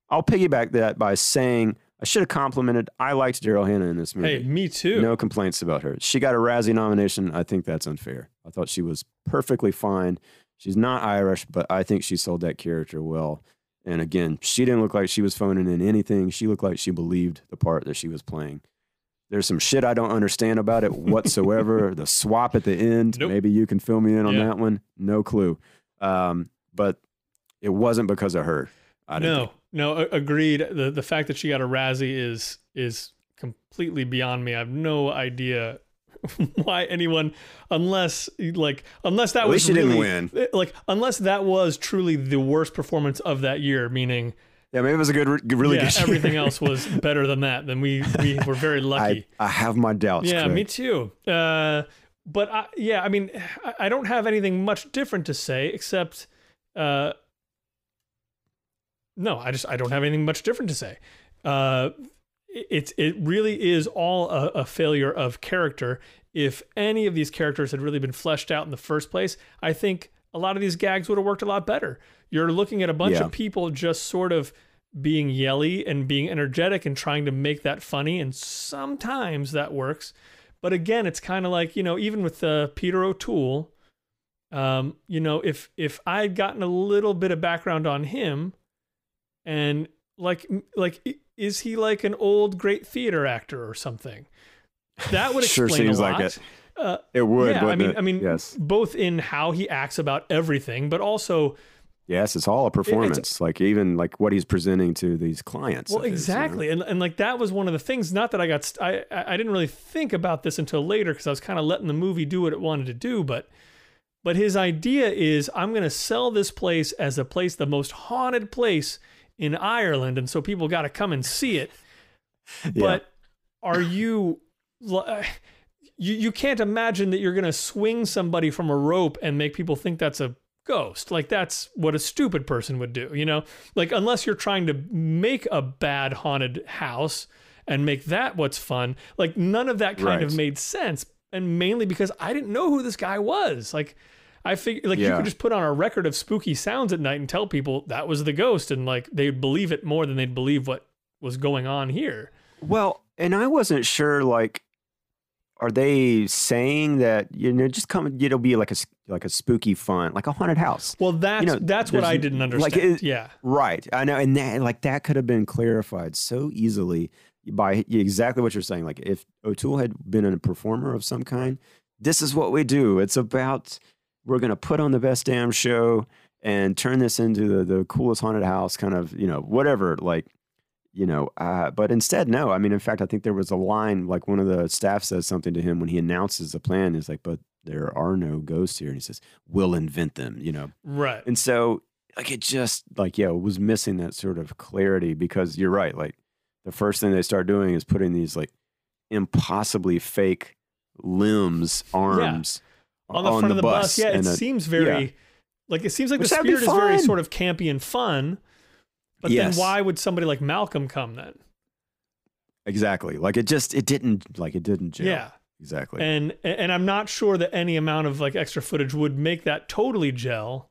I'll piggyback that by saying I should have complimented. I liked Daryl Hannah in this movie. Hey, me too. No complaints about her. She got a Razzie nomination. I think that's unfair. I thought she was perfectly fine. She's not Irish, but I think she sold that character well. And again, she didn't look like she was phoning in anything. She looked like she believed the part that she was playing. There's some shit I don't understand about it whatsoever. the swap at the end, Nope. maybe you can fill me in on Yeah. that one. No clue. Um, but it wasn't because of her. I didn't no, think. no, agreed. The the fact that she got a Razzie is is completely beyond me. I have no idea why anyone, unless like unless that At was least she didn't really- win. eh, Like unless that was truly the worst performance of that year, meaning Yeah, maybe it was a good, really yeah, good. year. everything else was better than that. Then we we were very lucky. I, I have my doubts. Yeah, Craig. me too. Uh, but I, yeah, I mean, I, don't have anything much different to say except, uh, no, I just I don't have anything much different to say. Uh, it it's- it really is all a, a failure of character. If any of these characters had really been fleshed out in the first place, I think a lot of these gags would have worked a lot better. You're looking at a bunch Yeah. of people just sort of being yelly and being energetic and trying to make that funny. And sometimes that works. But again, it's kind of like, you know, even with uh, Peter O'Toole, um, you know, if if I had gotten a little bit of background on him and like like is he like an old great theater actor or something? That would Sure explain seems a like lot. it. Uh, It would. yeah, I mean, it? I mean, yes, both in how he acts about everything, but also yes, it's all a performance. like even like what he's presenting to these clients. Well, his, you know? exactly, and and like that was one of the things. Not that I got, st- I I didn't really think about this until later because I was kind of letting the movie do what it wanted to do. But but his idea is I'm going to sell this place as a place, the most haunted place in Ireland, and so people got to come and see it. Yeah. But are you? li- uh, You, you can't imagine that you're going to swing somebody from a rope and make people think that's a ghost. Like that's what a stupid person would do, you know? Like unless you're trying to make a bad haunted house and make that what's fun, like none of that kind of made sense. And mainly because I didn't know who this guy was. Like I figured like you could just put on a record of spooky sounds at night and tell people that was the ghost and like they'd believe it more than they'd believe what was going on here. Well, and I wasn't sure. Like, are they saying that you know just come? It'll be like a like a spooky fun, like a haunted house. Well, that's know, that's what I didn't understand. like, it- yeah. Right. I know, and that like that could have been clarified so easily by exactly what you're saying. Like if O'Toole had been a performer of some kind, this is what we do. It's about we're gonna put on the best damn show and turn this into the, the coolest haunted house, kind of, you know, whatever. Like, you know, uh, but instead, no. I mean, in fact, I think there was a line like one of the staff says something to him when he announces the plan. He's like, "But there are no ghosts here," and he says, "We'll invent them." You know, Right. and so, like, it just, like, yeah, it was missing that sort of clarity because you're right. Like, the first thing they start doing is putting these, like, impossibly fake limbs, arms on the front of the bus. Yeah, it a- seems very like it seems like Which the spirit is very sort of campy and fun. But Yes. then why would somebody like Malcolm come then? exactly. Like, it just, it didn't, like, it didn't gel. Yeah. Exactly. And and I'm not sure that any amount of like extra footage would make that totally gel.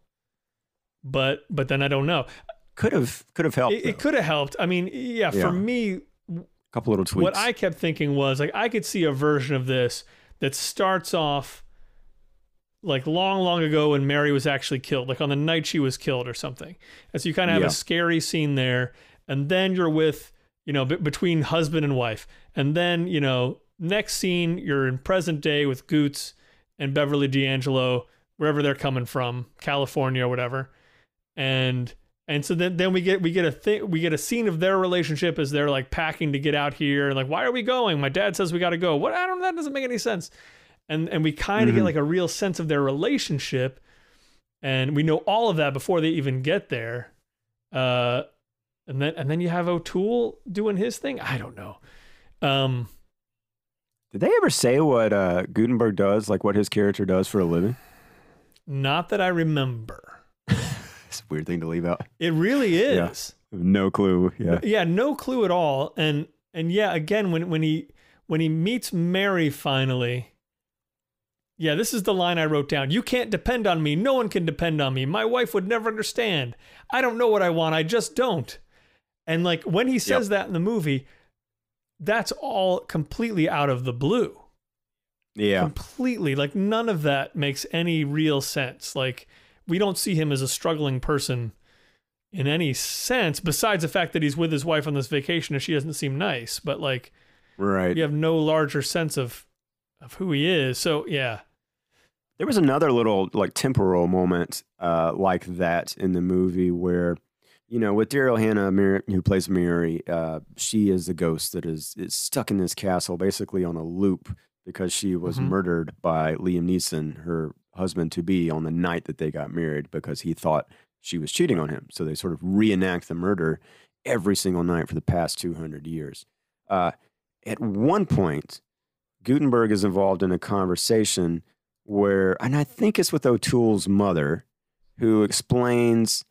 But but then I don't know. could have, could have helped. It, it could have helped. I mean, yeah, Yeah. for me, a couple little tweaks. what I kept thinking was like I could see a version of this that starts off like long, long ago when Mary was actually killed, like on the night she was killed or something. And so you kind of have Yeah. a scary scene there, and then you're with you know b- between husband and wife, and then you know next scene you're in present day with Goots and Beverly D'Angelo wherever they're coming from, California or whatever, and and so then, then we get we get a thing we get a scene of their relationship as they're like packing to get out here and like why are we going? My dad says we got to go. What I don't know, that doesn't make any sense. And and we kind of Mhm. get like a real sense of their relationship, and we know all of that before they even get there. Uh, and then and then you have O'Toole doing his thing. I don't know. Um, Did they ever say what uh, Guttenberg does, like what his character does for a living? not that I remember. It's a weird thing to leave out. It really Yeah. is. No clue. Yeah. yeah no clue at all and and yeah again when when he when he meets mary finally yeah this is the line i wrote down. You can't depend on me. No one can depend on me. My wife would never understand. I don't know what i want. I just don't. And like when he says that in the movie that's all completely out of the blue. Yeah. completely. Like none of that makes any real sense. Like we don't see him as a struggling person in any sense besides the fact that he's with his wife on this vacation and she doesn't seem nice. But like Right. you have no larger sense of of who he is so yeah There was another little like temporal moment uh, like that in the movie where, you know, with Daryl Hannah, Mar- who plays Mary, uh, she is the ghost that is, is stuck in this castle basically on a loop because she was Mhm. murdered by Liam Neeson, her husband to be, on the night that they got married because he thought she was cheating on him. So they sort of reenact the murder every single night for the past 200 years. Uh, at one point, Guttenberg is involved in a conversation where, and I think it's with O'Toole's mother, who explains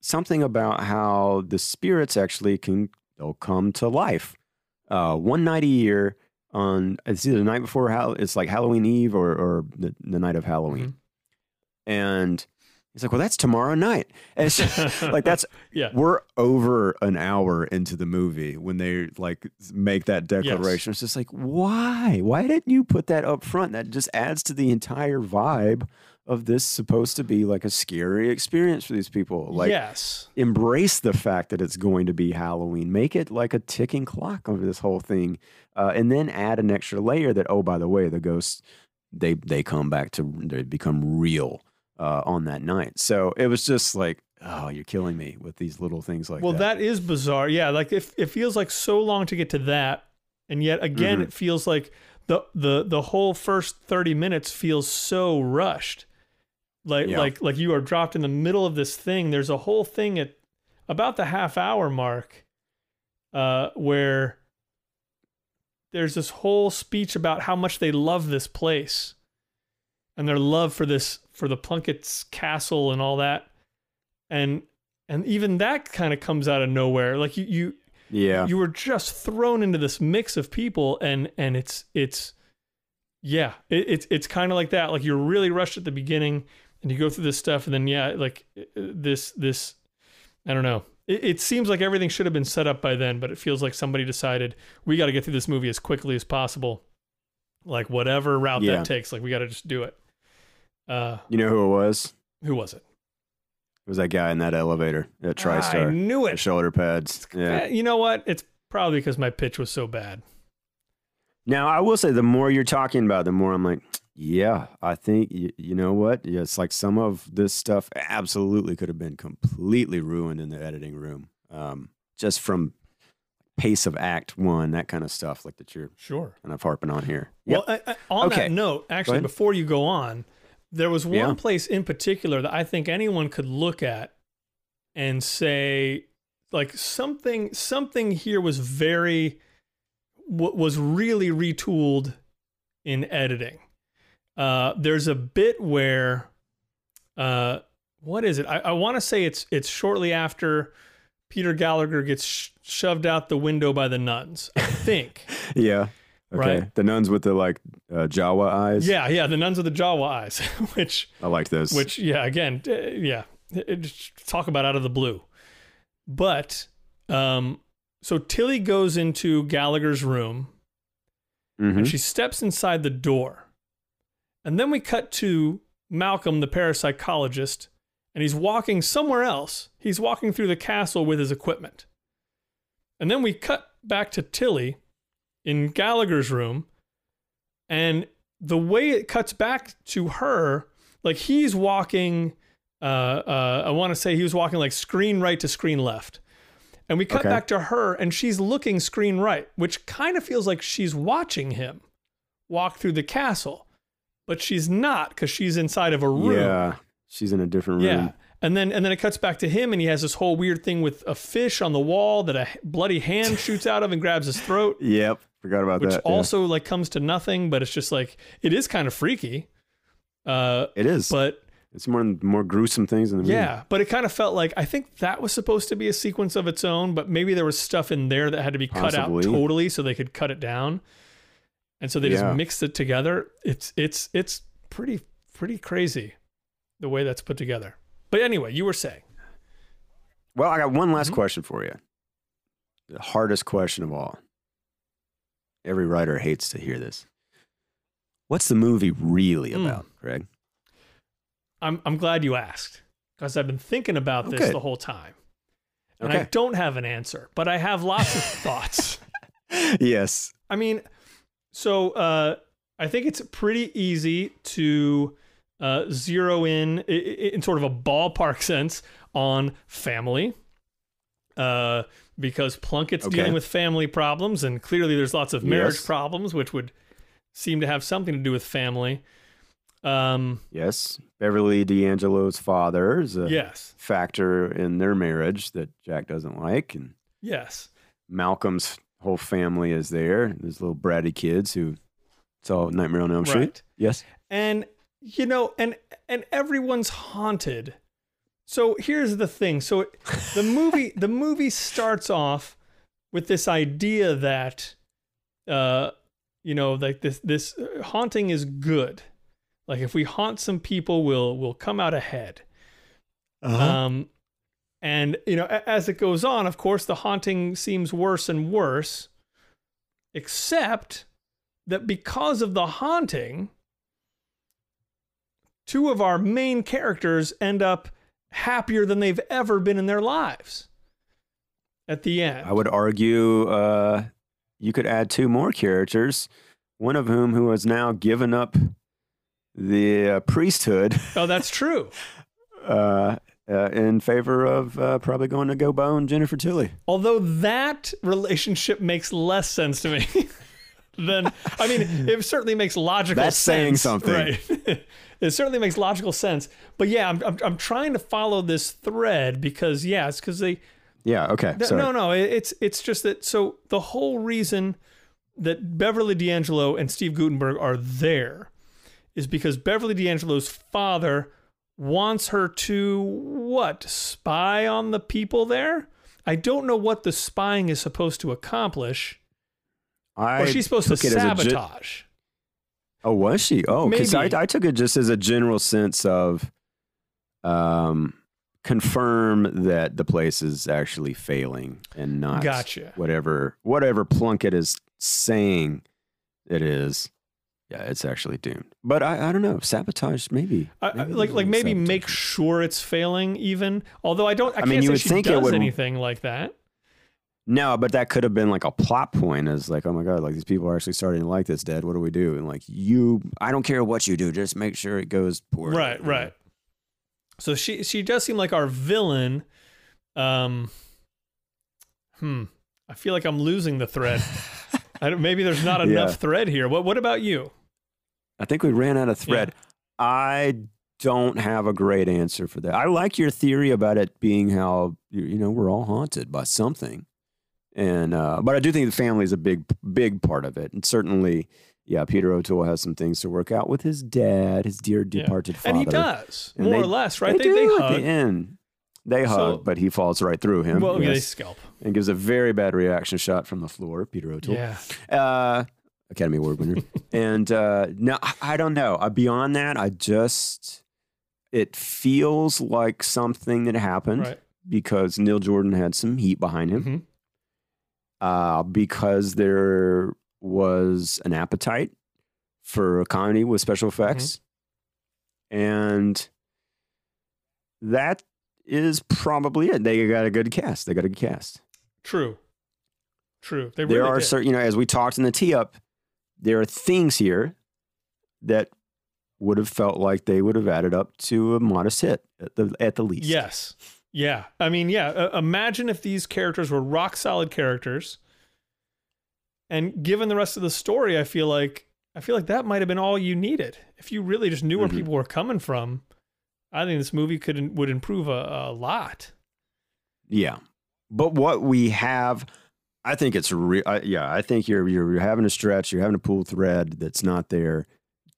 something about how the spirits actually can they'll come to life. Uh, one night a year on it's either the night before Hall- it's like Halloween Eve or or the, the night of Halloween, and He's like, well, that's tomorrow night. And it's just, like that's Yeah. we're over an hour into the movie when they like make that declaration. It's just like, why? Why didn't you put that up front? That just adds to the entire vibe of this supposed to be like a scary experience for these people. Like yes. embrace the fact that it's going to be Halloween. Make it like a ticking clock over this whole thing, uh, and then add an extra layer that oh, by the way, the ghosts they they come back to they become real uh, on that night. So it was just like oh, you're killing me with these little things like well, that. Well, that is bizarre. Yeah, like it, it feels like so long to get to that, and yet again, Mhm. it feels like the the the whole first thirty minutes feels so rushed. Like Yeah. like like you are dropped in the middle of this thing. There's a whole thing at about the half hour mark, uh, where there's this whole speech about how much they love this place, and their love for this for the Plunkett's castle and all that, and and even that kind of comes out of nowhere. Like you you yeah, you were just thrown into this mix of people and and it's it's yeah it, it's it's kind of like that. Like you're really rushed at the beginning and you go through this stuff and then yeah like uh, this this i don't know. It, it seems like everything should have been set up by then but it feels like somebody decided we got to get through this movie as quickly as possible. Like whatever route Yeah. that takes like we got to just do it uh you know who it was? who was it It was that guy in that elevator at TriStar. i knew The it shoulder pads. Yeah. You know what it's probably because my pitch was so bad Now, I will say, the more you're talking about, the more I'm like, yeah, I think you, you know what? Yeah, it's like some of this stuff absolutely could have been completely ruined in the editing room, um, just from pace of Act One, that kind of stuff, like that you're sure kind of harping on here. Yep. Well, I, I, on Okay. that note, actually, before you go on, there was one Yeah. place in particular that I think anyone could look at and say, like something, something here was very, what was really retooled in editing. Uh, there's a bit where, uh, what is it? I, I want to say it's it's shortly after Peter Gallagher gets sh- shoved out the window by the nuns. I think. yeah. Okay. Right. The nuns with the like uh, Jawa eyes. Yeah, yeah, the nuns with the Jawa eyes, which, I like those. which, yeah, again, uh, yeah, it- it- just talk about out of the blue. But, um, so Tilly goes into Gallagher's room Mhm. and she steps inside the door, and then we cut to Malcolm, the parapsychologist, and he's walking somewhere else. He's walking through the castle with his equipment, and then we cut back to Tilly in Gallagher's room, and the way it cuts back to her, like he's walking. Uh, uh, I want to say he was walking like screen right to screen left, and we cut Okay. back to her, and she's looking screen right, which kind of feels like she's watching him walk through the castle, but she's not because she's inside of a room. yeah. She's in a different room. Yeah. And then and then it cuts back to him and he has this whole weird thing with a fish on the wall that a bloody hand shoots out of and grabs his throat, Yep. Forgot about which that. yeah. also like comes to nothing, but it's just like it is kind of freaky. Uh It is. but it's the more gruesome things in the movie. yeah, but it kind of felt like I think that was supposed to be a sequence of its own, but maybe there was stuff in there that had to be cut Possibly. out totally so they could cut it down. And so they Yeah. just mixed it together. It's it's it's pretty pretty crazy the way that's put together. But anyway, you were saying. Well, I got one last Mhm. question for you. The hardest question of all. Every writer hates to hear this. What's the movie really Hmm. about, Greg? I'm I'm glad you asked because I've been thinking about Oh, this good. the whole time. And I don't have an answer, but I have lots of thoughts. yes. I mean, so uh, I think it's pretty easy to uh, zero in, in sort of a ballpark sense on family. Uh, because Plunkett's Okay. dealing with family problems, and clearly there's lots of marriage Yes. problems, which would seem to have something to do with family. Um, Yes. Beverly D'Angelo's father is a yes, factor in their marriage that Jack doesn't like. And yes. Malcolm's whole family is there. There's little bratty kids who saw Nightmare on Elm Street. Right. Yes. and you know and and everyone's haunted so here's the thing so it, the movie the movie starts off with this idea that uh you know like this this haunting is good like if we haunt some people we'll we'll come out ahead Uh-huh. Um, and you know, as it goes on, of course, the haunting seems worse and worse. Except that because of the haunting, two of our main characters end up happier than they've ever been in their lives. At the end, I would argue uh, you could add two more characters, one of whom who has now given up the uh, priesthood oh, that's true. uh, uh, in favor of uh, probably going to go bone Jennifer Tilly. Although that relationship makes less sense to me than I mean, it certainly makes logical That's sense. saying something. Right. it certainly makes logical sense. But yeah, I'm, I'm, I'm trying to follow this thread because, yeah, it's because they. Yeah. Okay. th- no, no, it- it's, it's just that. So the whole reason that Beverly D'Angelo and Steve Guttenberg are there is because Beverly D'Angelo's father wants her to what? Spy on the people there? I don't know what the spying is supposed to accomplish. I Or she's supposed to took it as sabotage. Oh, was she? Oh, because I, I took it just as a general sense of um, confirm that the place is actually failing and not Gotcha. whatever whatever Plunkett is saying it is. Yeah, it's actually doomed. But I, I don't know. Sabotage, maybe. I, I- Maybe like like maybe sabotage. make sure it's failing even. Although I don't I, I can't mean, you say would she think it does would- anything like that. No, but that could have been like a plot point. Is like, oh my god, like these people are actually starting to like this dead. What do we do? And like you, I don't care what you do, just make sure it goes poorly. Right, right. So she she does seem like our villain. Um hmm. I feel like I'm losing the thread. Maybe there's not enough Yeah. thread here. What what about you? I think we ran out of thread. I don't have a great answer for that. I like your theory about it being how you know we're all haunted by something, and uh, but I do think the family is a big big part of it, and certainly, yeah, Peter O'Toole has some things to work out with his dad, his dear Yeah. departed father, And he does, And more they- or less, right? They, do at hug. the end. They So- hug, but he falls right through him. well, yeah, they scalp. and gives a very bad reaction shot from the floor. Peter O'Toole. Yeah. Uh, Academy Award winner. and uh, no, I- I don't know. Uh, beyond that, I just it feels like something that happened Right. because Neil Jordan had some heat behind him. Mhm. Uh, because there was an appetite for a comedy with special effects, and that is probably it. They got a good cast. They got a good cast. True. True. They there really are did. certain, you know, as we talked in the tee up, there are things here that would have felt like they would have added up to a modest hit at the at the least. Yes. Yeah. I mean, yeah. Uh, imagine if these characters were rock solid characters, and given the rest of the story, I feel like I feel like that might have been all you needed. If you really just knew where Mhm. people were coming from, I think this movie could would improve a, a lot. yeah. But what we have, I think it's real. Yeah. I think you're you're having a stretch. You're having a pull thread that's not there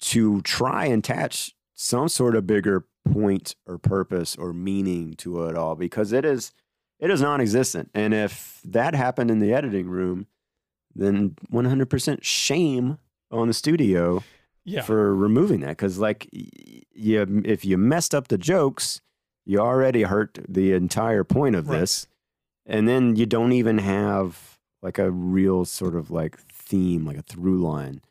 to try and attach some sort of bigger point or purpose or meaning to it all because it is it is non-existent. And if that happened in the editing room, then 100% shame on the studio Yeah. for removing that because like you if you messed up the jokes you already hurt the entire point of Right. this and then you don't even have like a real sort of like theme like a through line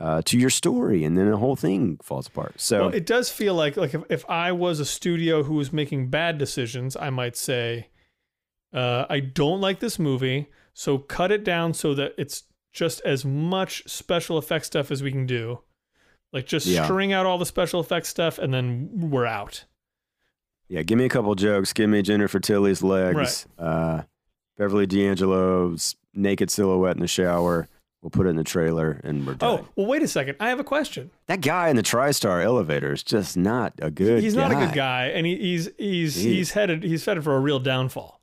uh, to your story and then the whole thing falls apart so well, it does feel like like if, if I was a studio who was making bad decisions, I might say, uh, I don't like this movie, so cut it down so that it's just as much special effects stuff as we can do. Like just Yeah. string out all the special effects stuff and then we're out. yeah give me a couple jokes give me jennifer tilly's legs uh, beverly d'angelo's naked silhouette in the shower we'll put it in the trailer and we're done Oh, well, wait a second. I have a question. that guy in the TriStar elevator is just not a good he's guy. not a good guy, and he, he's he's Jeez. he's headed he's headed for a real downfall.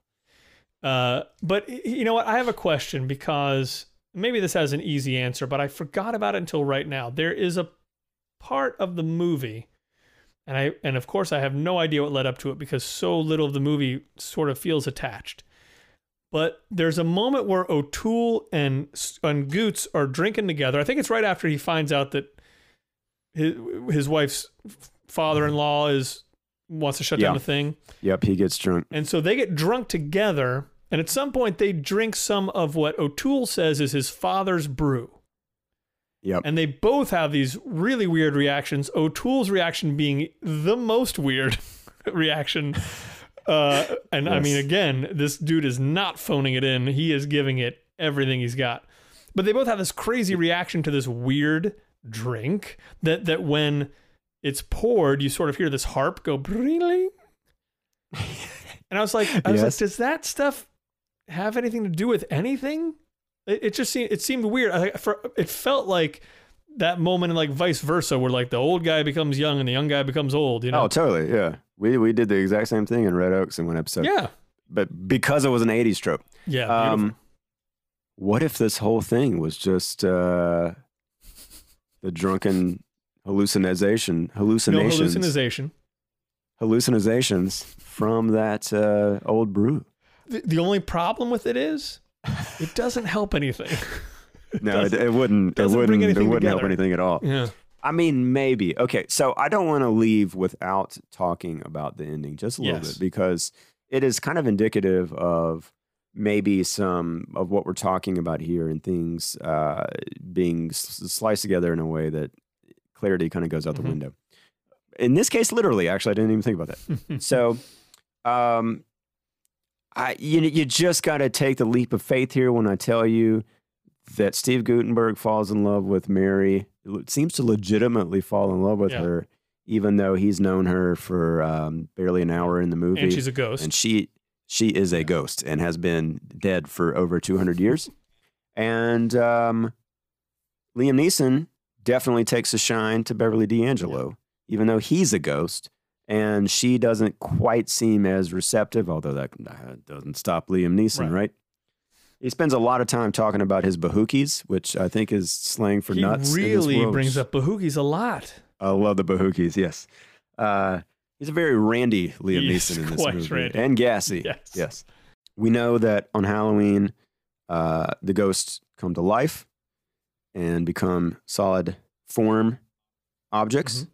Uh, but you know what? I have a question because maybe this has an easy answer, but I forgot about it until right now. There is a part of the movie, and I and of course I have no idea what led up to it because so little of the movie sort of feels attached. But there's a moment where O'Toole and and Goots are drinking together. I think it's right after he finds out that his his wife's father-in-law is wants to shut Yeah. down the thing. Yep, he gets drunk. And so they get drunk together. And at some point, they drink some of what O'Toole says is his father's brew. Yep. And they both have these really weird reactions. O'Toole's reaction being the most weird reaction. Uh, and I mean, again, this dude is not phoning it in. He is giving it everything he's got. But they both have this crazy reaction to this weird drink that that when it's poured, you sort of hear this harp go. And I was like, I was Yes. like, does that stuff have anything to do with anything? It, it just seemed it seemed weird. I, for, it felt like that moment and like vice versa, where like the old guy becomes young and the young guy becomes old. You know? Oh, totally. Yeah. We we did the exact same thing in Red Oaks in one episode. yeah, But because it was an 80s trope. yeah. Um, what if this whole thing was just uh, the drunken hallucination, no hallucinations, hallucination. hallucinations from that uh, old brew? The, the only problem with it is it doesn't help anything. No, it, it wouldn't. It wouldn't. It wouldn't help anything at all. yeah. I mean, maybe. Okay, so I don't want to leave without talking about the ending just a little Yes. bit because it is kind of indicative of maybe some of what we're talking about here and things uh, being sliced together in a way that clarity kind of goes out Mhm. the window. In this case, literally, actually, I didn't even think about that. so, um, I you you just got to take the leap of faith here when I tell you that Steve Guttenberg falls in love with Mary. Seems to legitimately fall in love with Yeah. her, even though he's known her for um, barely an hour in the movie, and she's a ghost. and she she is a ghost and has been dead for over 200 years. And um, Liam Neeson definitely takes a shine to Beverly D'Angelo, even though he's a ghost. And she doesn't quite seem as receptive, although that doesn't stop Liam Neeson, Right. right? He spends a lot of time talking about his bahukis, which I think is slang for he nuts. this really brings up bahukis a lot. I love the bahukis. Yes, uh, he's a very randy Liam He is Neeson in this movie, randy. and gassy. Yes. Yes, we know that on Halloween, uh, the ghosts come to life and become solid form objects. Mhm.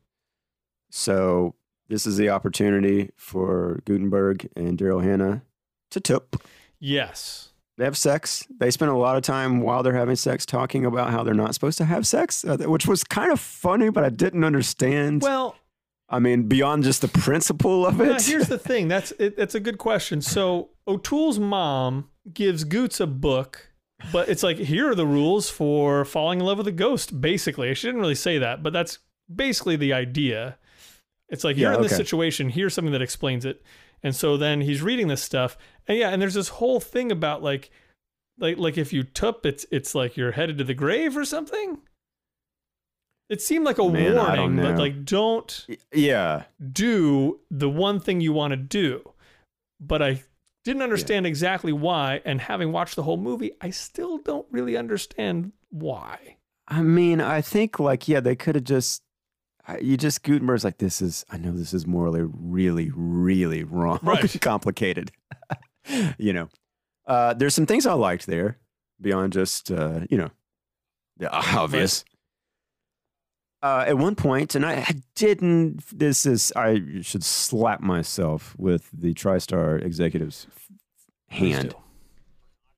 So this is the opportunity for Guttenberg and Daryl Hannah to tip. Yes. They have sex. They spend a lot of time while they're having sex talking about how they're not supposed to have sex, uh, which was kind of funny, but I didn't understand. Well, I mean, beyond just the principle of it. here's the thing. That's it, that's a good question. So O'Toole's mom gives Goots a book, but it's like here are the rules for falling in love with a ghost. Basically, she didn't really say that, but that's basically the idea. It's like you're in this situation. Here's something that explains it. And so then he's reading this stuff, and yeah, and there's this whole thing about like, like, like if you tup, it's it's like you're headed to the grave or something. It seemed like a Man, warning, but like don't yeah. do the one thing you want to do. But I didn't understand exactly why. And having watched the whole movie, I still don't really understand why. I mean, I think like yeah, they could have just you just Guttenberg's like this is I know this is morally really really wrong, Right. complicated. you know, uh, there's some things I liked there beyond just uh, you know the obvious. Uh, at one point, and I, I didn't. This is I should slap myself with the TriStar executives hand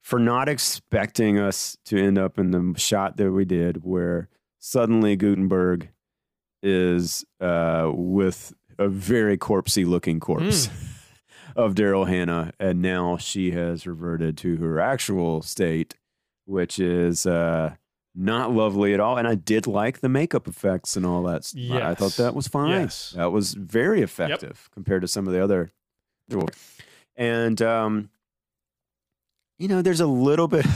for not expecting us to end up in the shot that we did, where suddenly Guttenberg is uh, with a very corpsey looking corpse of Daryl Hannah, and now she has reverted to her actual state, which is uh, not lovely at all. And I did like the makeup effects and all that. I I thought that was fine. Yes. That was very effective compared to some of the other. And um, you know, there's a little bit.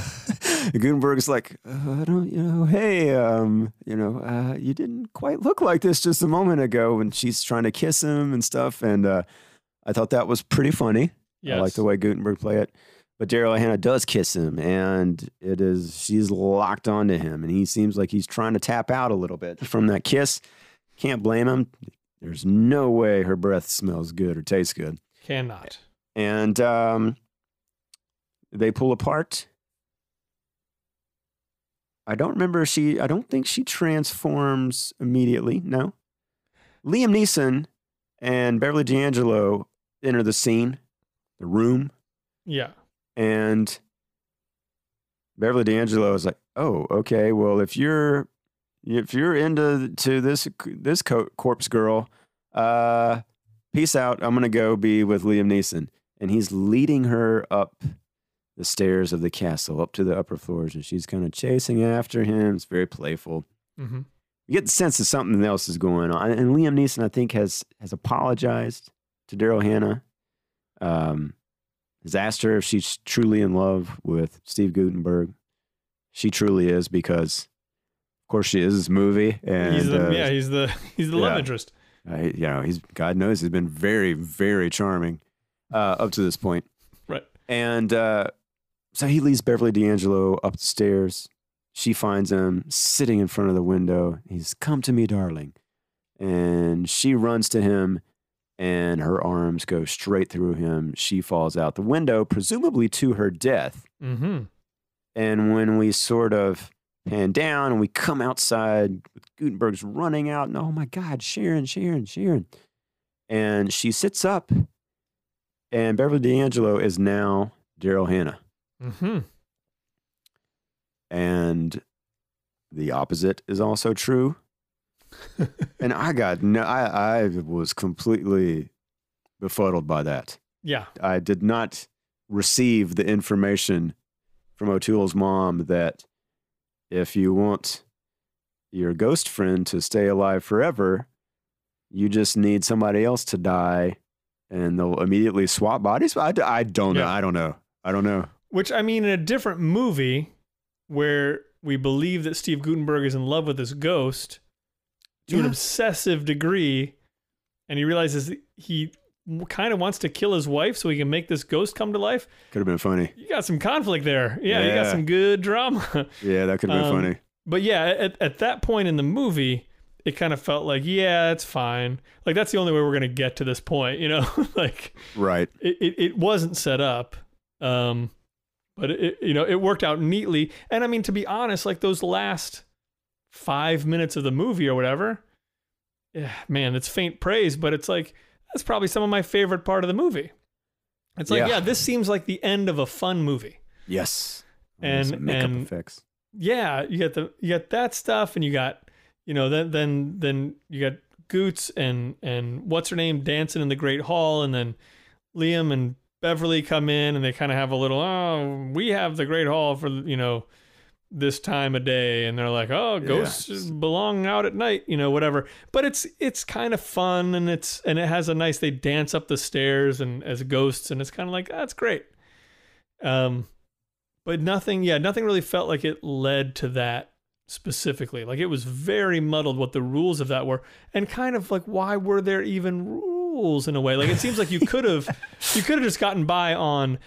Guttenberg's like, uh, I don't, you know, hey, um, you know, uh, you didn't quite look like this just a moment ago, and she's trying to kiss him and stuff, and uh, I thought that was pretty funny. Yes. I like the way Guttenberg play it. But Daryl Hannah does kiss him, and it is she's locked onto him, and he seems like he's trying to tap out a little bit from that kiss. Can't blame him. There's no way her breath smells good or tastes good Cannot. and um, they pull apart. I don't remember she. I don't think she transforms immediately. No, Liam Neeson and Beverly D'Angelo enter the scene, the room, Yeah. and Beverly D'Angelo is like, "Oh, okay. Well, if you're if you're into to this this co- corpse girl, uh, peace out. I'm gonna go be with Liam Neeson." And he's leading her up the stairs of the castle, up to the upper floors, and she's kind of chasing after him. It's very playful. hmm You get the sense that something else is going on. And Liam Neeson, I think, has has apologized to Daryl Hannah. Um, has asked her if she's truly in love with Steve Guttenberg. She truly is because, of course, she is this movie, and he's the uh, yeah he's the he's the love interest. I, you know, he's God knows he's been very, very charming uh, up to this point. Right. And uh, so he leads Beverly D'Angelo up the stairs. She finds him sitting in front of the window. He's come to me, darling. And she runs to him, and her arms go straight through him. She falls out the window, presumably to her death. Mm-hmm. And when we sort of pan down and we come outside, Guttenberg's running out, and oh my God, Sharon, Sharon, Sharon. And she sits up, and Beverly D'Angelo is now Daryl Hannah. Mm-hmm. And the opposite is also true. and I got no, I, I was completely befuddled by that. Yeah. I did not receive the information from O'Toole's mom that if you want your ghost friend to stay alive forever, you just need somebody else to die and they'll immediately swap bodies. I, I don't know. Yeah. I don't know. I don't know. Which I mean, in a different movie where we believe that Steve Guttenberg is in love with this ghost to an obsessive degree, and he realizes he kind of wants to kill his wife so he can make this ghost come to life. Could have been funny. You got some conflict there. Yeah, you got some good drama. Yeah, that could have been Um, funny. But yeah, at, at that point in the movie, it kind of felt like, yeah, it's fine. Like that's the only way we're gonna get to this point, you know? like Right. it, it, it wasn't set up. Um, but it, you know, it worked out neatly. And I mean, to be honest, like those last five minutes of the movie or whatever, yeah, man, it's faint praise, but it's like, that's probably some of my favorite part of the movie. It's like, Yeah. yeah, this seems like the end of a fun movie. Yes. And- makeup and- effects. yeah, you got the you got that stuff, and you got you know then then then you got Goots and and what's her name dancing in the Great Hall, and then Liam and Beverly come in, and they kind of have a little oh we have the Great Hall for you know this time of day, and they're like oh ghosts Yes. belong out at night, you know whatever. But it's it's kind of fun, and it's and it has a nice they dance up the stairs and as ghosts, and it's kind of like that's great. Um, but nothing yeah nothing really felt like it led to that specifically like it was very muddled what the rules of that were and kind of like why were there even rules in a way. Like it seems like you could have you could have just gotten by on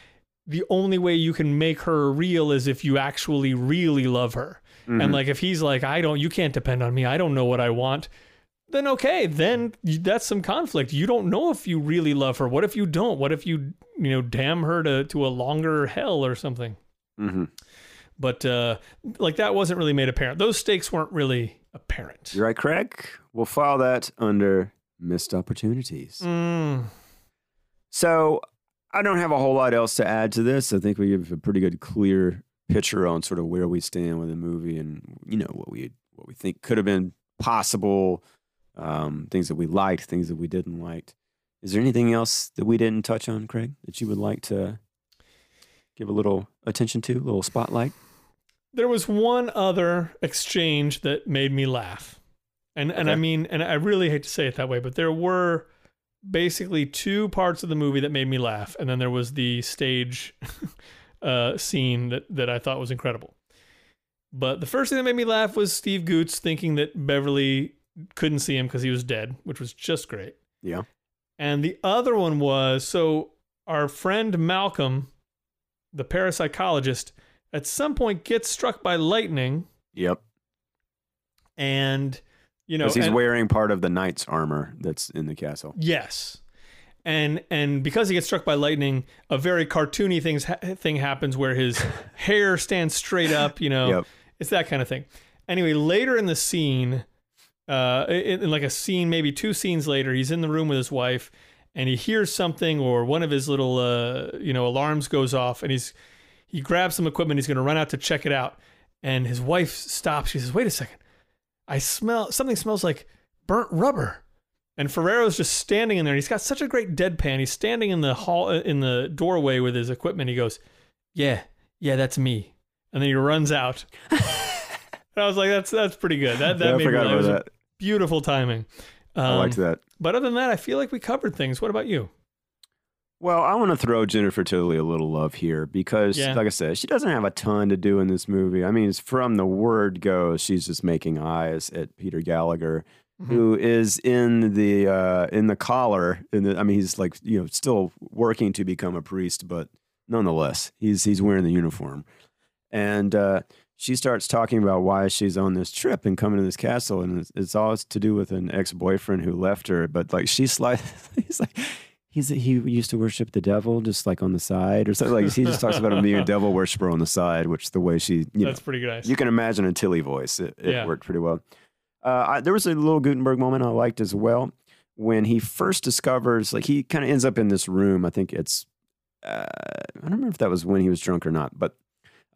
the only way you can make her real is if you actually really love her. Mhm. and like if he's like i don't you can't depend on me. I don't know what i want then okay then that's some conflict. You don't know if you really love her. What if you don't? What if you you know damn her to to a longer hell or something? Mhm. but uh like that wasn't really made apparent. Those stakes weren't really apparent. You're right, Craig. We'll file that under missed opportunities. Mm, So I don't have a whole lot else to add to this. I think we give a pretty good, clear picture on sort of where we stand with the movie and you know what we what we think could have been possible, um, things that we liked, things that we didn't like. Is there anything else that we didn't touch on, Craig, that you would like to give a little attention to, a little spotlight? there was one other exchange that made me laugh and and i mean and i really hate to say it that way but there were basically two parts of the movie that made me laugh and then there was the stage uh, scene that that i thought was incredible but the first thing that made me laugh was steve goots thinking that beverly couldn't see him because he was dead which was just great Yeah. and the other one was so our friend Malcolm, the parapsychologist, at some point gets struck by lightning Yep. and you know Because he's and- wearing part of the knight's armor that's in the castle. yes. And and because he gets struck by lightning, a very cartoony things thing happens where his hair stands straight up, you know. Yep. It's that kind of thing. Anyway, later in the scene, uh, in, in like a scene, maybe two scenes later, he's in the room with his wife, and he hears something, or one of his little, uh, you know, alarms goes off, and he's he grabs some equipment. He's going to run out to check it out, and his wife stops. She says, "Wait a second, I smell something. Smells like burnt rubber." And Ferrero's just standing in there. And he's got such a great deadpan. He's standing in the hall in the doorway with his equipment. He goes, "Yeah, yeah, that's me." And then he runs out. And I was like, "That's that's pretty good." That that Yeah, made me forgot laugh. It about was that. beautiful timing. I liked Um, that. But other than that, I feel like we covered things. What about you? Well, I want to throw Jennifer Tilly a little love here because, Yeah. like I said, she doesn't have a ton to do in this movie. I mean, it's from the word goes, she's just making eyes at Peter Gallagher, Mhm. who is in the uh, in the collar. In the, I mean, he's like you know still working to become a priest, but nonetheless, he's he's wearing the uniform, and uh, she starts talking about why she's on this trip and coming to this castle, and it's, it's all to do with an ex boyfriend who left her. But like she's like, he's like. He's he used to worship the devil just like on the side or something like he just talks about him being a devil worshiper on the side, which the way she you know That's pretty nice. you can imagine a Tilly voice. It, it Yeah. worked pretty well. Uh, I, there was a little Guttenberg moment I liked as well when he first discovers, like, he kind of ends up in this room. I think it's, uh, I don't remember if that was when he was drunk or not, but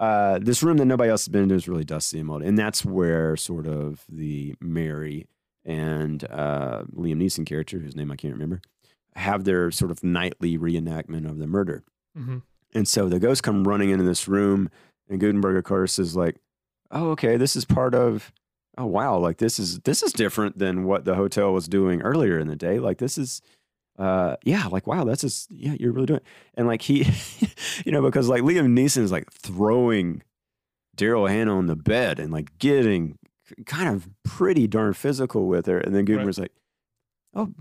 uh, this room that nobody else has been into is really dusty and moldy. And that's where sort of the Mary and uh, Liam Neeson character, whose name I can't remember, have their sort of nightly reenactment of the murder. hmm And so the ghosts come running into this room, and Guttenberg, of course, is like, "Oh, okay, this is part of. Oh, wow, like this is this is different than what the hotel was doing earlier in the day. Like this is, uh, yeah, like wow, that's just yeah, you're really doing. It. And like he, you know, because like Liam Neeson is like throwing Daryl Hannah on the bed and like getting kind of pretty darn physical with her, and then Guttenberg's like, oh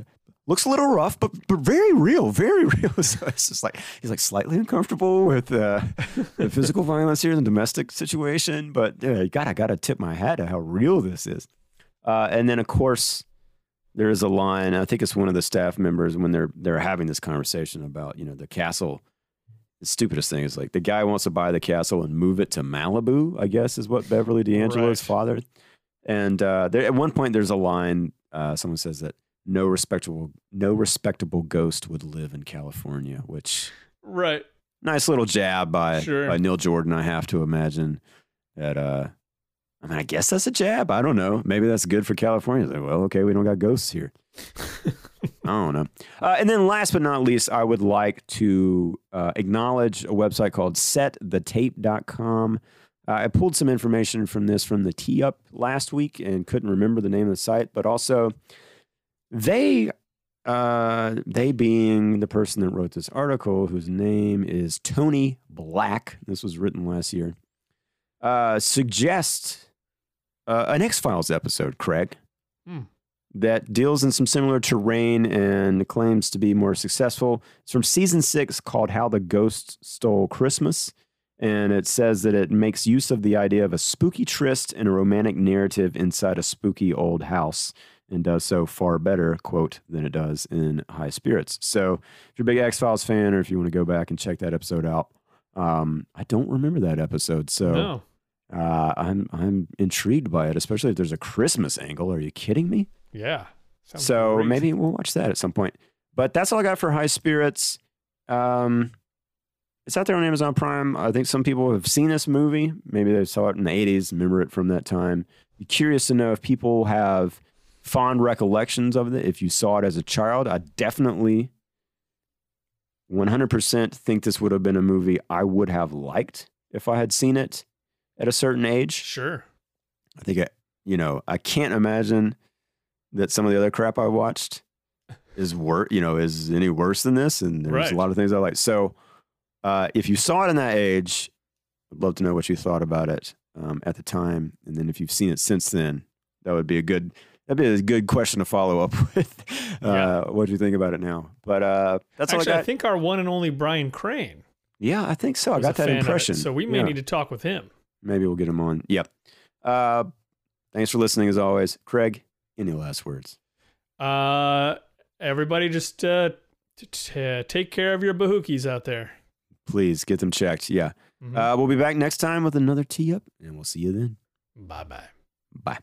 looks a little rough, but but very real, very real. So it's just like he's like slightly uncomfortable with uh, the physical violence here in the domestic situation, but uh, God, I gotta tip my hat to how real this is. Uh, and then of course there is a line. I think it's one of the staff members when they're they're having this conversation about you know the castle. The stupidest thing is like the guy wants to buy the castle and move it to Malibu. I guess is what Beverly D'Angelo's Right. father. And uh, there, at one point, there's a line. Uh, someone says that no respectable no respectable ghost would live in California, which Right. nice little jab by Sure. by Neil Jordan. I have to imagine that. Uh, I mean, I guess that's a jab. I don't know. Maybe that's good for California. Like, well, okay, we don't got ghosts here. I don't know. Uh, and then last but not least, I would like to uh, acknowledge a website called setthetape.com. Uh, I pulled some information from this from the tee up last week and couldn't remember the name of the site, but also they uh, they being the person that wrote this article, whose name is Tony Black. This was written last year. Uh, suggest uh, an X Files episode, Craig, Hmm. that deals in some similar terrain and claims to be more successful. It's from season six called "How the Ghost Stole Christmas." And it says that it makes use of the idea of a spooky tryst and a romantic narrative inside a spooky old house and does so far better, quote, than it does in High Spirits. So if you're a big X Files fan or if you want to go back and check that episode out, um, I don't remember that episode. So no. uh, I'm, I'm intrigued by it, especially if there's a Christmas angle. Are you kidding me? Yeah. So great. maybe we'll watch that at some point. But that's all I got for High Spirits. Um, it's out there on Amazon Prime. I think some people have seen this movie. Maybe they saw it in the 80s, remember it from that time. Be curious to know if people have fond recollections of it. If you saw it as a child, I definitely 100% think this would have been a movie I would have liked if I had seen it at a certain age. Sure. I think, I, you know, I can't imagine that some of the other crap I watched is worse, you know, is any worse than this. And there's Right. a lot of things I like. So, uh, if you saw it in that age, I'd love to know what you thought about it um, at the time. And then if you've seen it since then, that would be a good, that'd be a good question to follow up with. Uh, Yeah. What do you think about it now? But uh, that's Actually, all I I, think our one and only Brian Crane. yeah, I think so. I got that fan of it, impression. So we may Yeah. need to talk with him. Maybe we'll get him on. Yep. Uh, thanks for listening as always. Craig, any last words? Uh, everybody, just uh, t- t- take care of your bahookies out there. Please get them checked. Yeah. Mhm. Uh, we'll be back next time with another tee up, and we'll see you then. bye bye. Bye.